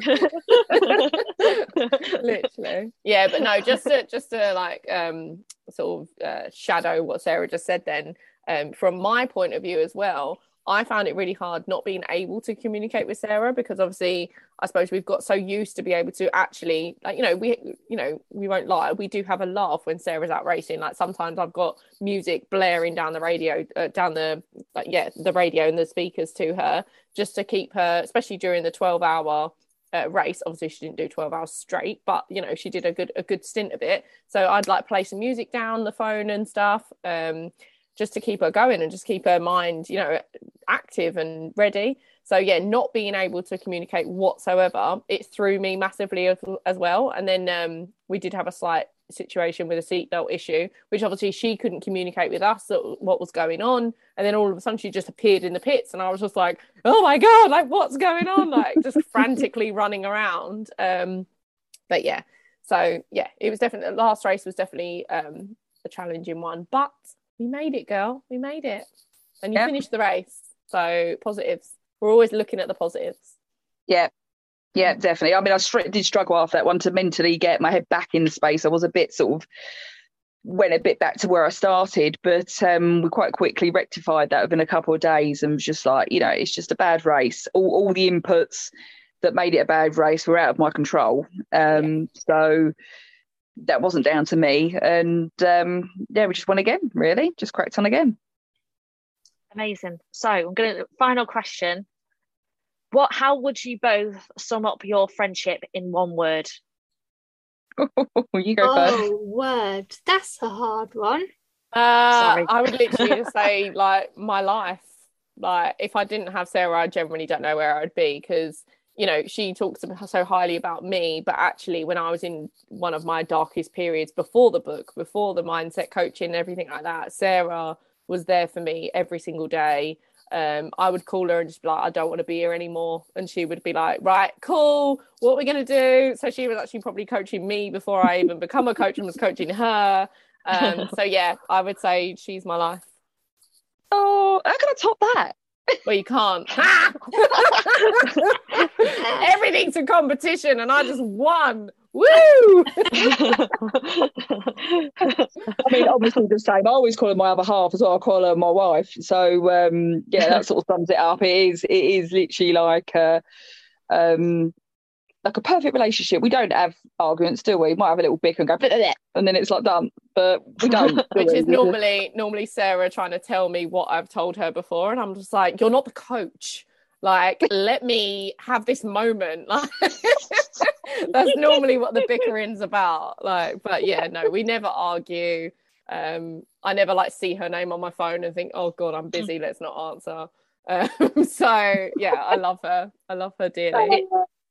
[SPEAKER 3] literally yeah but no just to just to like um sort of uh, shadow what sarah just said then um from my point of view as well i found it really hard not being able to communicate with sarah because obviously i suppose we've got so used to be able to actually like you know we you know we won't lie we do have a laugh when sarah's out racing like sometimes i've got music blaring down the radio uh, down the like yeah the radio and the speakers to her just to keep her especially during the 12 hour uh, race. Obviously, she didn't do 12 hours straight, but you know, she did a good a good stint of it. So I'd like play some music down the phone and stuff, um, just to keep her going and just keep her mind, you know, active and ready. So yeah, not being able to communicate whatsoever, it threw me massively as, as well. And then um, we did have a slight situation with a seatbelt issue, which obviously she couldn't communicate with us what was going on. And then all of a sudden she just appeared in the pits, and I was just like, "Oh my god, like what's going on?" Like just frantically running around. Um, but yeah, so yeah, it was definitely the last race was definitely um, a challenging one, but we made it, girl. We made it, and you
[SPEAKER 4] Yep.
[SPEAKER 3] finished the race. So positives. We're always looking at the positives.
[SPEAKER 4] Yeah. Yeah, definitely. I mean, I str- did struggle after that one to mentally get my head back in the space. I was a bit sort of went a bit back to where I started, but um, we quite quickly rectified that within a couple of days and was just like, you know, it's just a bad race. All, all the inputs that made it a bad race were out of my control. Um, So that wasn't down to me. And um, yeah, we just won again, really. Just cracked on again.
[SPEAKER 2] Amazing. So I'm gonna final question. What how would you both sum up your friendship in one word?
[SPEAKER 4] you go first.
[SPEAKER 1] Oh, word. That's a hard one.
[SPEAKER 3] Uh,
[SPEAKER 2] Sorry.
[SPEAKER 3] I would literally just say like my life. Like if I didn't have Sarah, I generally don't know where I'd be because you know she talks so highly about me, but actually when I was in one of my darkest periods before the book, before the mindset coaching, and everything like that, Sarah was there for me every single day. um, I would call her and just be like, I don't want to be here anymore. And she would be like, right, cool, what are we going to do? So she was actually probably coaching me before I even become a coach and was coaching her. Um, so yeah, I would say she's my life.
[SPEAKER 4] Oh, how can I top that?
[SPEAKER 3] Well, you can't. Everything's a competition, and I just won. Woo!
[SPEAKER 4] I mean, obviously the same. I always call her my other half as well. I call her my wife. So um, yeah, that sort of sums it up. It is. It is literally like a, um, like a perfect relationship. We don't have arguments, do we? we might have a little bicker and go, blah, blah, blah, and then it's like done. But we don't. do
[SPEAKER 3] Which
[SPEAKER 4] we?
[SPEAKER 3] is normally normally Sarah trying to tell me what I've told her before, and I'm just like, you're not the coach. Like, let me have this moment. Like, that's normally what the bickering's about. Like, but yeah, no, we never argue. Um, I never like see her name on my phone and think, oh god, I'm busy. Let's not answer. Um, so yeah, I love her. I love her dearly.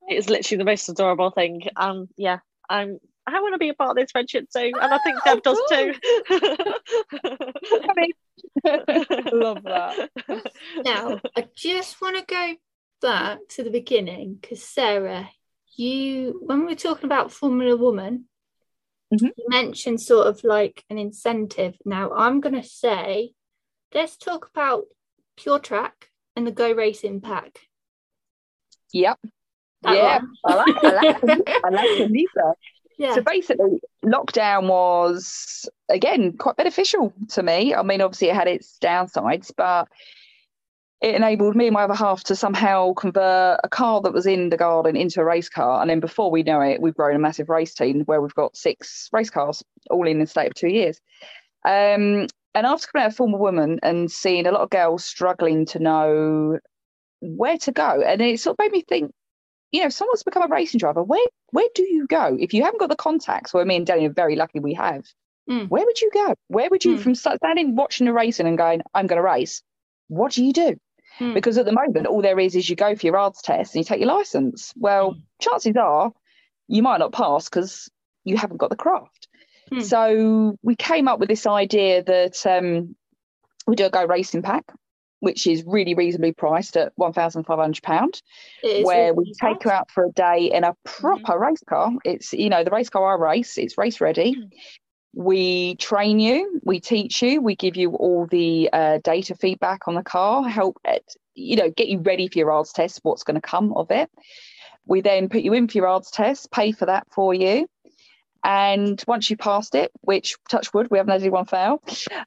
[SPEAKER 2] It is literally the most adorable thing. Um, yeah, I'm. I want to be a part of this friendship too, and I think Deb does too.
[SPEAKER 3] love that.
[SPEAKER 1] Now, I just want to go back to the beginning because Sarah, you when we were talking about Formula Woman,
[SPEAKER 4] Mhm.
[SPEAKER 1] you mentioned sort of like an incentive. Now, I'm going to say, let's talk about Pure Track and the Go Racing Pack.
[SPEAKER 4] Yep. Yeah. I like, I like, I like the Lisa.
[SPEAKER 1] Yeah.
[SPEAKER 4] So basically, lockdown was again quite beneficial to me. I mean, obviously, it had its downsides, but it enabled me and my other half to somehow convert a car that was in the garden into a race car. And then before we know it, we've grown a massive race team where we've got six race cars, all in the state of two years. Um, and after coming out of Formula Woman and seeing a lot of girls struggling to know where to go, and it sort of made me think, you know, if someone's become a racing driver, where where do you go if you haven't got the contacts? Well, me and Danny are very lucky we have.
[SPEAKER 1] Mm.
[SPEAKER 4] Where would you go? Where would you,
[SPEAKER 1] Mm.
[SPEAKER 4] from sta- standing watching the racing and going, I'm going to race? What do you do?
[SPEAKER 1] Mm.
[SPEAKER 4] Because at the moment, all there is is you go for your ARDS test and you take your license. Well, chances are you might not pass because you haven't got the craft.
[SPEAKER 1] Mm.
[SPEAKER 4] So we came up with this idea that um, we do a go racing pack, which is really reasonably priced at one thousand five hundred pound
[SPEAKER 1] It is
[SPEAKER 4] where
[SPEAKER 1] really
[SPEAKER 4] we take you out for a day in a proper race car. It's you know the race car I race. It's race ready. We train you, we teach you, we give you all the uh, data feedback on the car, help it, you know, get you ready for your ARDS test. What's going to come of it? We then put you in for your ARDS test, pay for that for you. And once you passed it, which touch wood, we haven't had anyone fail,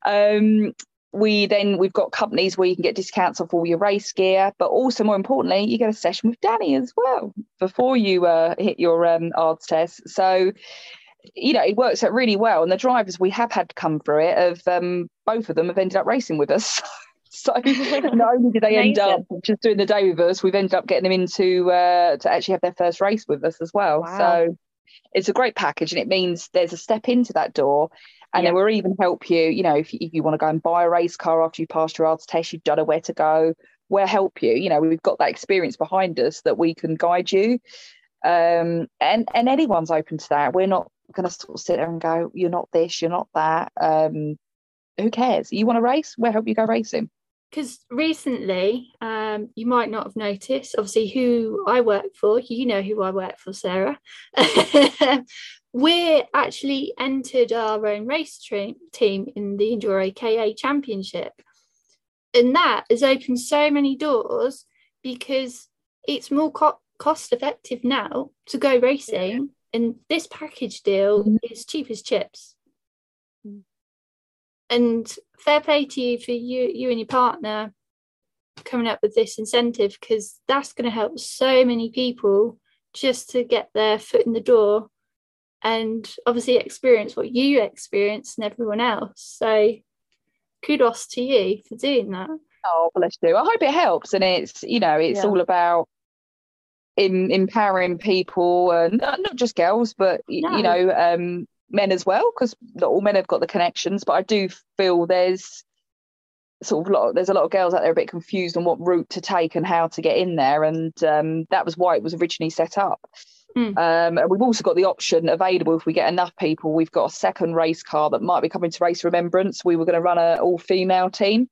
[SPEAKER 4] um, we then we've got companies where you can get discounts off all your race gear, but also more importantly, you get a session with Danny as well before you uh, hit your um, test. So, you know, it works out really well. And the drivers we have had come through it of um, both of them have ended up racing with us. so not only did they end up just doing the day with us, we've ended up getting them into uh, to actually have their first race with us as well.
[SPEAKER 2] Wow.
[SPEAKER 4] So it's a great package, and it means there's a step into that door. And then
[SPEAKER 2] Yeah.
[SPEAKER 4] we'll even help you, you know, if you, if you want to go and buy a race car after you passed your ARDS test, you don't know where to go, we'll help you. You know, we've got that experience behind us that we can guide you. Um, and, and anyone's open to that. We're not going to sort of sit there and go, you're not this, you're not that. Um, who cares? You want to race? We'll help you go racing.
[SPEAKER 1] because recently um, you might not have noticed obviously who i work for you know who i work for sarah we're actually entered our own race tra- team in the enduro ka championship and that has opened so many doors because it's more co- cost effective now to go racing and this package deal
[SPEAKER 4] Mhm.
[SPEAKER 1] is cheap as chips
[SPEAKER 2] Mm.
[SPEAKER 1] and fair play to you for you you and your partner coming up with this incentive because that's going to help so many people just to get their foot in the door and obviously experience what you experienced and everyone else so kudos to you for doing that
[SPEAKER 4] Oh, bless you. I hope it helps. And it's, you know, it's
[SPEAKER 1] Yeah.
[SPEAKER 4] all about in, empowering people and not not just girls, but,
[SPEAKER 1] No.
[SPEAKER 4] you know, um, men as well, because not all men have got the connections. But I do feel there's sort of lot, there's a lot of girls out there a bit confused on what route to take and how to get in there. And um, that was why it was originally set up.
[SPEAKER 1] Mm.
[SPEAKER 4] Um, and we've also got the option available if we get enough people. We've got a second race car that might be coming to Race Remembrance. We were going to run a all female team.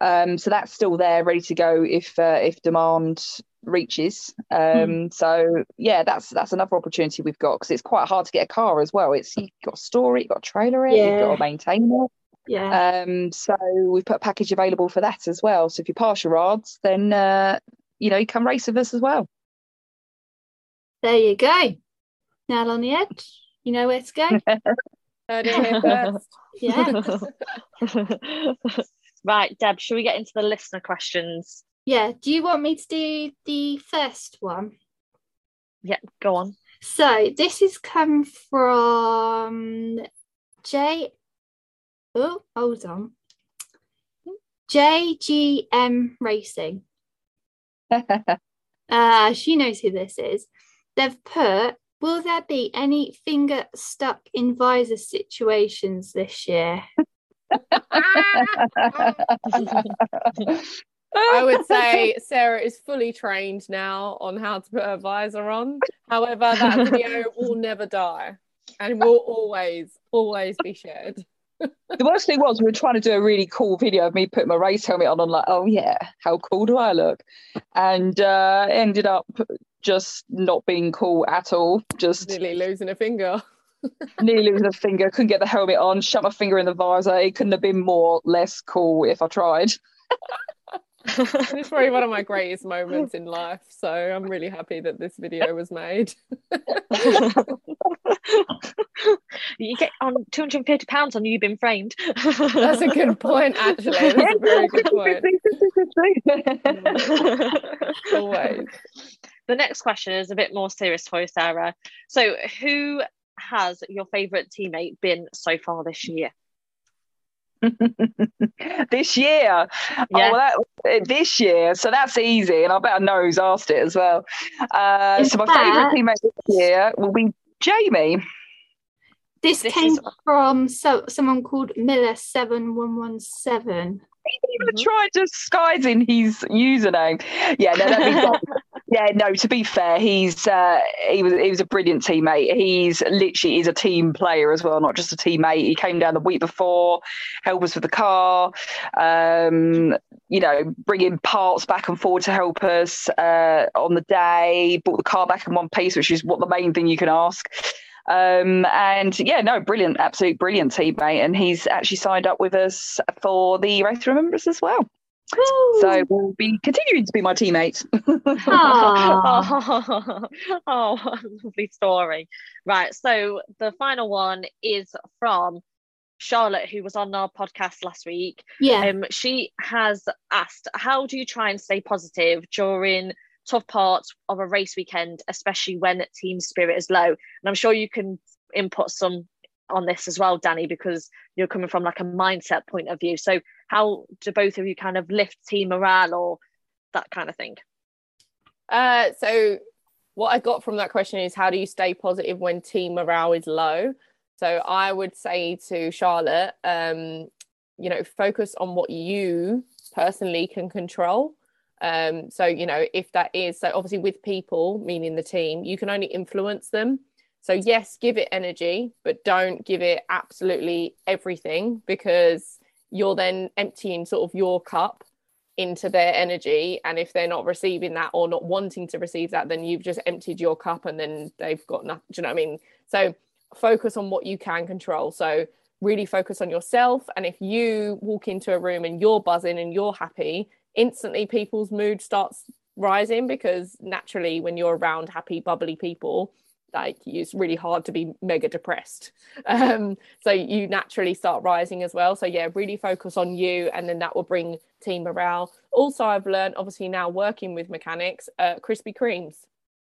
[SPEAKER 4] Um, so that's still there, ready to go if uh, if demand reaches. Um, So yeah, that's that's another opportunity we've got because it's quite hard to get a car as well. It's you've got to store it, you've got to trailer it, you've got
[SPEAKER 1] Yeah.
[SPEAKER 4] to maintain it.
[SPEAKER 1] Yeah.
[SPEAKER 4] Um, so we've put a package available for that as well. So if you pass your ARDS, then uh, you know you come race with us as well.
[SPEAKER 1] There you go. Nail on the edge. You know where to go.
[SPEAKER 3] Heard it here first.
[SPEAKER 1] Yeah.
[SPEAKER 2] right, Deb, should we get into the listener questions?
[SPEAKER 1] Yeah. Do you want me to do the first one?
[SPEAKER 2] Yeah, go on.
[SPEAKER 1] So this has come from J. Oh, hold on. JGM Racing. Uh, she knows who this is. They've put, will there be any finger stuck in visor situations this year?
[SPEAKER 3] I would say Sarah is fully trained now on how to put her visor on. However, that video will never die and will always, always be shared.
[SPEAKER 4] the worst thing was we were trying to do a really cool video of me putting my race helmet on. I'm like, oh yeah, how cool do I look? And uh, ended up just not being cool at all. Just
[SPEAKER 3] Nearly losing a finger.
[SPEAKER 4] nearly losing a finger. Couldn't get the helmet on. Shut my finger in the visor. It couldn't have been more less cool if I tried.
[SPEAKER 3] It's probably one of my greatest moments in life. So I'm really happy that this video was made.
[SPEAKER 2] you get on two hundred and fifty pounds on you being framed.
[SPEAKER 3] That's a good point, actually. That's a very good point. Always.
[SPEAKER 2] The next question is a bit more serious for you, Sarah. So, who has your favourite teammate been so far this year?
[SPEAKER 4] this year.
[SPEAKER 2] Yeah.
[SPEAKER 4] Oh, well, that, this year. So that's easy. And I bet I know who's asked it as well. Uh, so my
[SPEAKER 1] fact-
[SPEAKER 4] favourite teammate this year will be Jamie.
[SPEAKER 1] This,
[SPEAKER 2] This
[SPEAKER 1] came
[SPEAKER 2] is-
[SPEAKER 1] from so, someone called Miller7117.
[SPEAKER 4] He even tried disguising his username. Yeah, no, that'd be fun. Yeah, no. To be fair, he's uh, he was he was a brilliant teammate. He's literally is a team player as well, not just a teammate. He came down the week before, helped us with the car. Um, you know, bringing parts back and forward to help us uh, on the day. Brought the car back in one piece, which is what the main thing you can ask. Um, and yeah, no, brilliant, absolute brilliant teammate. And he's actually signed up with us for the Race Remembrance as well. So we'll be continuing to be my teammate.
[SPEAKER 2] Oh, oh, lovely story. Right. So the final one is from Charlotte, who was on our podcast last week.
[SPEAKER 1] yeah.
[SPEAKER 2] Um, she has asked, How do you try and stay positive during tough parts of a race weekend, especially when team spirit is low? And I'm sure you can input some on this as well, Danny, because you're coming from like a mindset point of view. So, how do both of you kind of lift team morale or that kind of thing?
[SPEAKER 3] Uh, so what I got from that question is how do you stay positive when team morale is low? So I would say to Charlotte, um, you know, focus on what you personally can control. Um, so you know, if that is so obviously with people, meaning the team, you can only influence them. So yes, give it energy, but don't give it absolutely everything because you're then emptying sort of your cup into their energy. And if they're not receiving that or not wanting to receive that then you've just emptied your cup and then they've got nothing do you know what i mean? So focus on what you can control. So really focus on yourself. And if you walk into a room and you're buzzing and you're happy instantly people's mood starts rising because naturally when you're around happy bubbly people like it's really hard to be mega depressed um so you naturally start rising as well so yeah really focus on you and then that will bring team morale also i've learned obviously now working with mechanics uh krispy kremes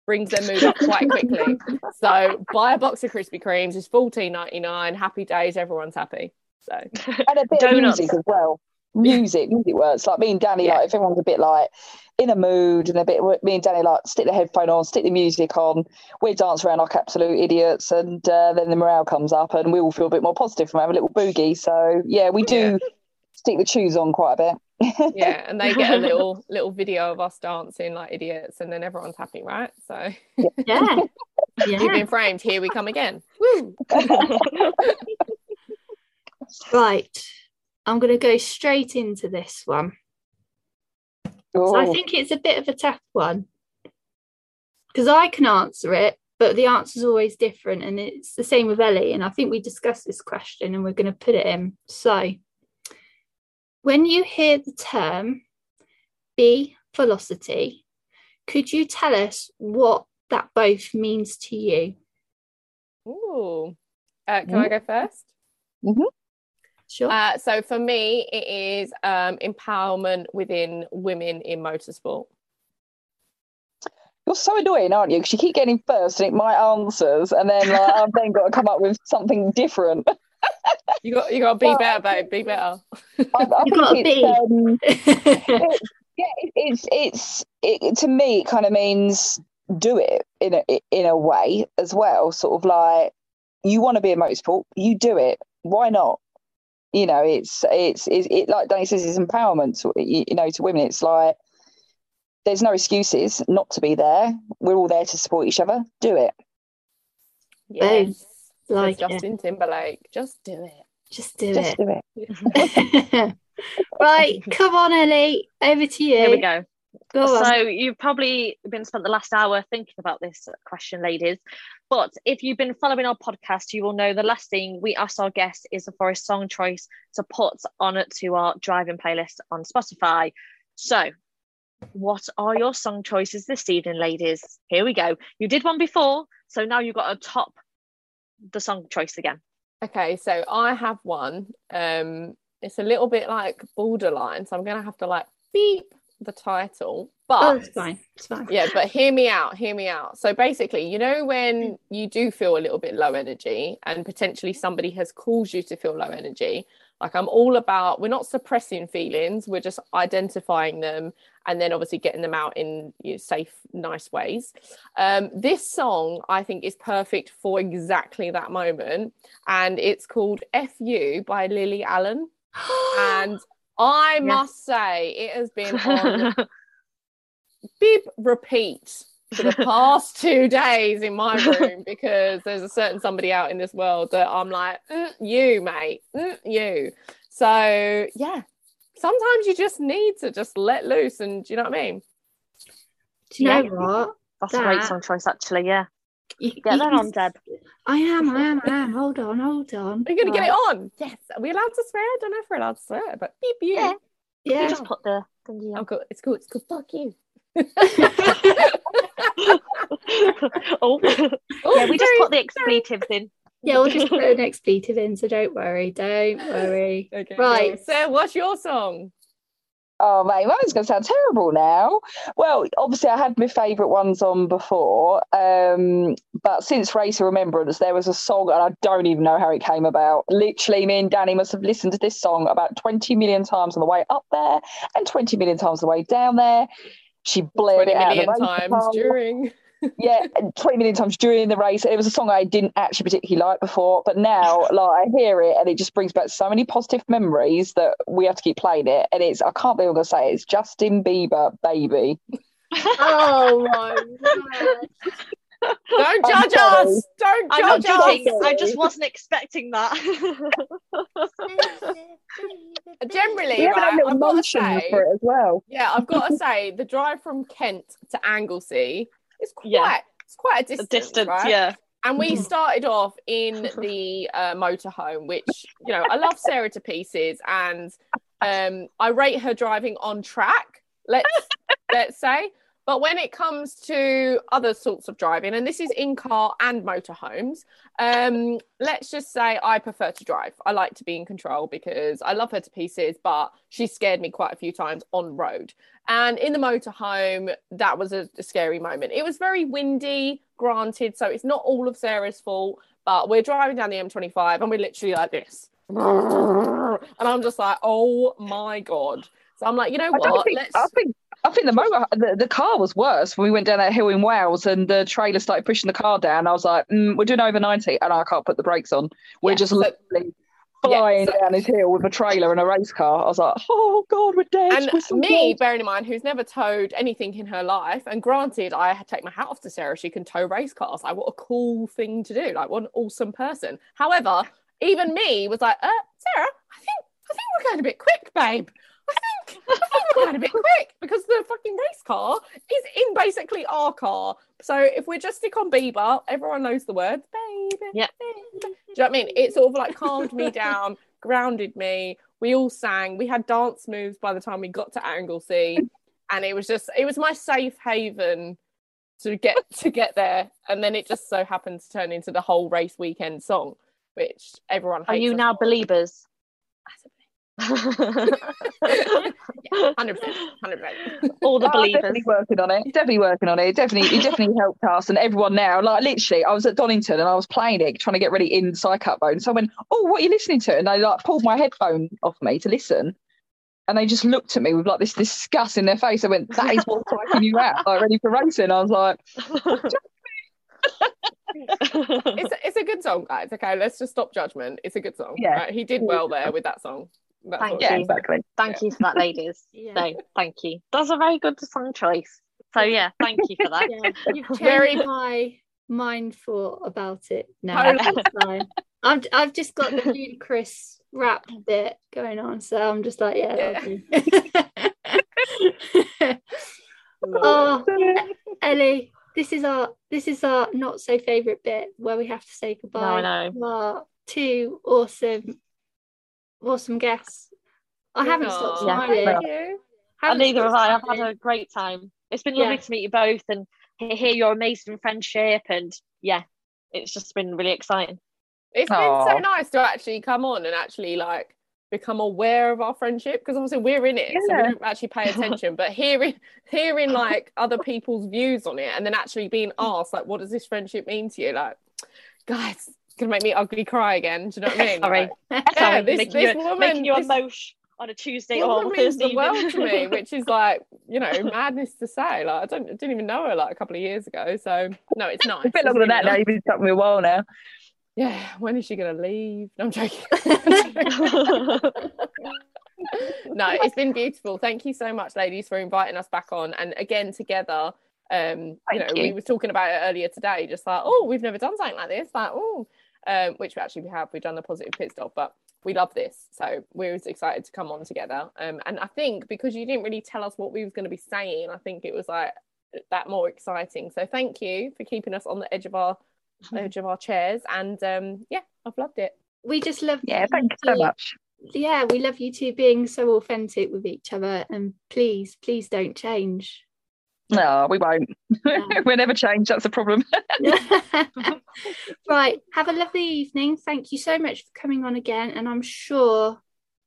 [SPEAKER 3] brings their mood up quite quickly so buy a box of krispy kremes it's 14.99 happy days everyone's happy so
[SPEAKER 4] and a bit
[SPEAKER 2] Donuts.
[SPEAKER 4] of music as well. Music, music works. Like me and Danny,
[SPEAKER 3] Yeah.
[SPEAKER 4] like if everyone's a bit like in a mood and a bit, me and Danny like stick the headphone on, stick the music on. We dance around like absolute idiots, and uh, then the morale comes up, and we all feel a bit more positive from having a little boogie. So yeah, we do stick the shoes on quite a bit.
[SPEAKER 3] yeah and they get a little little video of us dancing like idiots and then everyone's happy right so
[SPEAKER 1] Yeah.
[SPEAKER 3] you've been framed here we come again Woo!
[SPEAKER 1] Right. I'm going to go straight into this one. So I
[SPEAKER 4] Oh,
[SPEAKER 1] think it's a bit of a tough one because I can answer it, but the answer's always different. And it's the same with Ellie. And I think we discussed this question and we're going to put it in. So when you hear the term Be Velocity, could you tell us what that both means to you?
[SPEAKER 3] Ooh. Uh, can I go first?
[SPEAKER 1] Sure.
[SPEAKER 3] Uh, so for me, it is um, empowerment within women in motorsport.
[SPEAKER 4] you're so annoying, aren't you? Because you keep getting first and it my answers, and then like, I've then got to come up with something different.
[SPEAKER 3] You got you got to be
[SPEAKER 4] Well,
[SPEAKER 3] better, babe. Be better.
[SPEAKER 4] I, I
[SPEAKER 1] You've got to be.
[SPEAKER 4] it's, um, yeah, it, it's it's it, to me. It kind of means do it in a in a way as well. Sort of like you want to be a motorsport, you do it. Why not? You know, it's it's, it's it like Danny says, it's empowerment. To, you, you know, to women, it's like there's no excuses not to be there. We're all there to support each other. Do it.
[SPEAKER 3] Yes. Says
[SPEAKER 1] like it.
[SPEAKER 3] Justin Timberlake. Just do it.
[SPEAKER 1] Just do
[SPEAKER 4] Just
[SPEAKER 1] it.
[SPEAKER 4] do it.
[SPEAKER 1] right, come on, Ellie. Over to you.
[SPEAKER 2] Here we go.
[SPEAKER 1] Go on.
[SPEAKER 2] So you've probably been spent the last hour thinking about this question, ladies. But if you've been following our podcast, you will know the last thing we ask our guests is for a song choice to put on it to our driving playlist on Spotify. So, what are your song choices this evening, ladies? Here we go. You did one before, so now you've got to top the song choice again.
[SPEAKER 3] Okay, so I have one. Um, it's a little bit like borderline, so I'm gonna have to like beep the title. But
[SPEAKER 1] oh, it's fine. It's fine.
[SPEAKER 3] yeah, but hear me out, hear me out. So basically, you know, when you do feel a little bit low energy and potentially somebody has caused you to feel low energy, like I'm all about, we're not suppressing feelings, we're just identifying them and then obviously getting them out in you know, safe, nice ways. Um, this song, I think, is perfect for exactly that moment. And it's called F.U. by Lily Allen. And I
[SPEAKER 2] Yes.
[SPEAKER 3] must say, it has been on bib repeat for the past two days in my room because there's a certain somebody out in this world that I'm like, "Mm, you, mate, mm, you. So yeah, sometimes you just need to just let loose, and do you know what I mean?
[SPEAKER 1] Do you know what?
[SPEAKER 2] That's a great song choice, actually. Yeah.
[SPEAKER 1] You,
[SPEAKER 2] Get
[SPEAKER 1] you
[SPEAKER 2] that on, Deb.
[SPEAKER 1] I am, I am, I am. Hold on, hold on.
[SPEAKER 3] Are you gonna get it on? Yes. Are we allowed to swear? I don't know if we're allowed to swear, but beep you.
[SPEAKER 2] Yeah. You
[SPEAKER 1] Yeah.
[SPEAKER 2] just put the thingy
[SPEAKER 3] Oh,
[SPEAKER 2] on.
[SPEAKER 3] good. It's cool. It's cool. Fuck you.
[SPEAKER 2] oh,
[SPEAKER 3] Oh,
[SPEAKER 2] yeah, we just put the expletives in.
[SPEAKER 1] yeah, we'll just put an expletive in, so don't worry, don't worry.
[SPEAKER 3] Okay,
[SPEAKER 1] Right.
[SPEAKER 3] Right. So, what's your song?
[SPEAKER 4] Oh, mate, mine's going to sound terrible now. Well, obviously, I had my favourite ones on before, um, but since Race of Remembrance, there was a song, and I don't even know how it came about. Literally, me and Danny must have listened to this song about 20 million times on the way up there and 20 million times on the way down there. She blared
[SPEAKER 3] Twenty
[SPEAKER 4] it out of
[SPEAKER 3] million
[SPEAKER 4] the race
[SPEAKER 3] times
[SPEAKER 4] car.
[SPEAKER 3] during.
[SPEAKER 4] yeah, 20 million times during the race. It was a song I didn't actually particularly like before, but now like I hear it and it just brings back so many positive memories that we have to keep playing it. And it's I can't believe I'm gonna say it, it's Justin Bieber, baby.
[SPEAKER 1] Oh my god.
[SPEAKER 3] Don't
[SPEAKER 4] I'm
[SPEAKER 3] judge
[SPEAKER 4] sorry.
[SPEAKER 3] us. Don't
[SPEAKER 2] I'm not
[SPEAKER 3] us.
[SPEAKER 2] judging. I just wasn't expecting that.
[SPEAKER 3] Generally,
[SPEAKER 4] We have
[SPEAKER 3] right, I've got to say,
[SPEAKER 4] for it as well.
[SPEAKER 3] yeah, I've got to say, the drive from Kent to Anglesey is quite,
[SPEAKER 2] Yeah.
[SPEAKER 3] it's quite a
[SPEAKER 2] The
[SPEAKER 3] distance,
[SPEAKER 2] distance,
[SPEAKER 3] right?
[SPEAKER 2] yeah.
[SPEAKER 3] And we
[SPEAKER 1] Mhm.
[SPEAKER 3] started off in the uh, motorhome, which you know I love Sarah to pieces, and um, I rate her driving on track. Let's let's say, but when it comes to other sorts of driving, and this is in car and motorhomes, um, let's just say I prefer to drive. I like to be in control because I love her to pieces, but she scared me quite a few times on road. And in the motorhome, that was a, a scary moment. It was very windy, granted, so it's not all of Sarah's fault, but we're driving down the M25 and we're literally like this. And I'm just like, oh my God. So I'm like, you know
[SPEAKER 4] I
[SPEAKER 3] what?
[SPEAKER 4] think
[SPEAKER 3] Let's
[SPEAKER 4] I think I think the motor the, the car was worse when we went down that hill in Wales and the trailer started pushing the car down. I was like, mm, we're doing over 90 and I can't put the brakes on. We're
[SPEAKER 3] Yeah,
[SPEAKER 4] just
[SPEAKER 3] so-
[SPEAKER 4] literally flying
[SPEAKER 3] so-
[SPEAKER 4] down this hill with a trailer and a race car. I was like, oh God, we're dead.
[SPEAKER 3] and
[SPEAKER 4] we're
[SPEAKER 3] me,
[SPEAKER 4] dead.
[SPEAKER 3] bearing in mind, who's never towed anything in her life, and granted, I had to take my hat off to Sarah. She can tow race cars. Like, what a cool thing to do! Like, what an awesome person. However, even me was like, uh, Sarah, I think I think we're going a bit quick, babe. I think, I think a bit quick because the fucking race car is in basically our car. So if we just stick on Bieber, everyone knows the words, baby. Baby. Do you know what I mean? It sort of like calmed me down, grounded me. We all sang. We had dance moves by the time we got to Anglesey, and it was just it was my safe haven to get to get there. And then it just so happened to turn into the whole race weekend song, which everyone
[SPEAKER 2] Are you now believers?
[SPEAKER 3] Hundred percent, hundred percent.
[SPEAKER 2] All the
[SPEAKER 5] Oh, I'm
[SPEAKER 2] believers.
[SPEAKER 5] definitely working on it. Definitely working on it. Definitely, it definitely helped us and everyone now. Like literally, I was at Donington and I was playing it, trying to get ready in Psycup mode. So I went, "Oh, what are you listening to?" And they like pulled my headphone off me to listen, and they just looked at me with like this disgust in their face. I went, "That is what's psyching you out, like ready for racing." I was like,
[SPEAKER 3] It's a, it's a good song, uh, guys. Okay, let's just stop judgment. It's a good song.
[SPEAKER 5] Yeah.
[SPEAKER 3] right? He did well there with that song. That's
[SPEAKER 2] Thank you.
[SPEAKER 5] exactly."
[SPEAKER 2] Thank you for that, ladies.
[SPEAKER 1] Yeah.
[SPEAKER 2] So thank you. That's a very good song choice. So yeah, thank you for that.
[SPEAKER 1] yeah. You've changed
[SPEAKER 3] Very-
[SPEAKER 1] my mind thought about it now.
[SPEAKER 3] Totally.
[SPEAKER 1] It's fine. I've I've just got the ludicrous rap bit going on, so I'm just like, yeah. that'll oh, Ellie, this is our this is our not so favourite bit where we have to say
[SPEAKER 2] No,
[SPEAKER 1] goodbye
[SPEAKER 2] I know.
[SPEAKER 1] to our two awesome, awesome guests. I haven't stopped
[SPEAKER 3] Aw,
[SPEAKER 2] Yeah.
[SPEAKER 1] smiling.
[SPEAKER 3] Thank you.
[SPEAKER 1] Haven't
[SPEAKER 2] And neither have I. I've had a great time. It's been lovely
[SPEAKER 1] Yeah.
[SPEAKER 2] to meet you both and hear your amazing friendship. And yeah, it's just been really exciting.
[SPEAKER 3] It's been so nice to actually come on and actually like become aware of our friendship because obviously we're in it, so we don't actually pay attention. but hearing hearing like other people's views on it and then actually being asked like, what does this friendship mean to you? Like, guys, it's gonna make me ugly cry again. Do you know what I mean?
[SPEAKER 2] Sorry.
[SPEAKER 3] Like,
[SPEAKER 2] Sorry,
[SPEAKER 3] yeah, this, this
[SPEAKER 2] you,
[SPEAKER 3] woman,
[SPEAKER 2] making you
[SPEAKER 3] this
[SPEAKER 2] emotion on a Tuesday
[SPEAKER 3] woman
[SPEAKER 2] or
[SPEAKER 3] means the world to me, which is like you know madness to say. Like I don't I didn't even know her like a couple of years ago. So no, it's nice.
[SPEAKER 5] A bit longer than that now. You've been stuck me a while now.
[SPEAKER 3] Yeah, when is she gonna leave? No, I'm joking. no, it's been beautiful. Thank you so much, ladies, for inviting us back on. And again, together, um, you know,
[SPEAKER 5] Thank
[SPEAKER 3] we were talking about it earlier today, just like, oh, we've never done something like this, like, oh, um, which we actually we have. We've done the positive pit stop, but we love this, so we're as excited to come on together. Um, and I think because you didn't really tell us what we was going to be saying, I think it was like that more exciting. So thank you for keeping us on the edge of our edge of our chairs, and um, yeah, I've loved it.
[SPEAKER 1] we just love
[SPEAKER 5] Yeah, thank you so much.
[SPEAKER 1] yeah we love you two being so authentic with each other and please please don't change
[SPEAKER 5] No, we won't.
[SPEAKER 1] No.
[SPEAKER 5] we'll never change. That's the problem.
[SPEAKER 1] right have a lovely evening thank you so much for coming on again and i'm sure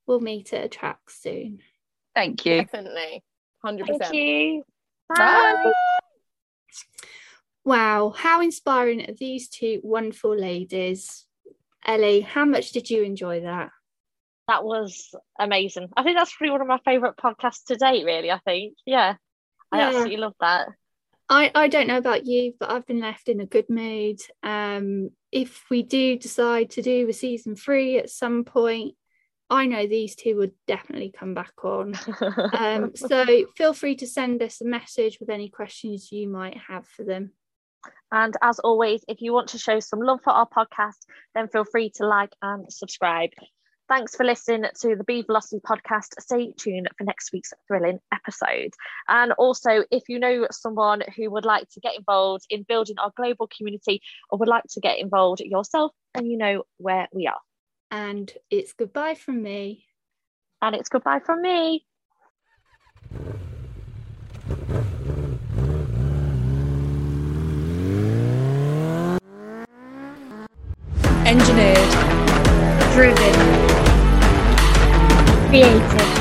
[SPEAKER 1] we'll meet at a track soon
[SPEAKER 5] Thank you.
[SPEAKER 3] Definitely, 100.
[SPEAKER 2] Thank
[SPEAKER 3] percent.
[SPEAKER 2] you.
[SPEAKER 5] Bye.
[SPEAKER 1] wow how inspiring are these two wonderful ladies ellie how much did you enjoy that
[SPEAKER 2] That was amazing. I think that's probably one of my favourite podcasts to date, really. I think. Yeah. I
[SPEAKER 1] Yeah.
[SPEAKER 2] absolutely love that.
[SPEAKER 1] I, I don't know about you, but I've been left in a good mood. Um, if we do decide to do a season three at some point, I know these two would definitely come back on. Um, so feel free to send us a message with any questions you might have for them.
[SPEAKER 2] And as always, if you want to show some love for our podcast, then feel free to like and subscribe. Thanks for listening to the Be Velocity podcast. Stay tuned for next week's thrilling episode. And also, if you know someone who would like to get involved in building our global community or would like to get involved yourself, then you know where we are.
[SPEAKER 1] And it's goodbye from me.
[SPEAKER 2] And it's goodbye from me.
[SPEAKER 6] Engineered.
[SPEAKER 7] Driven. Creative.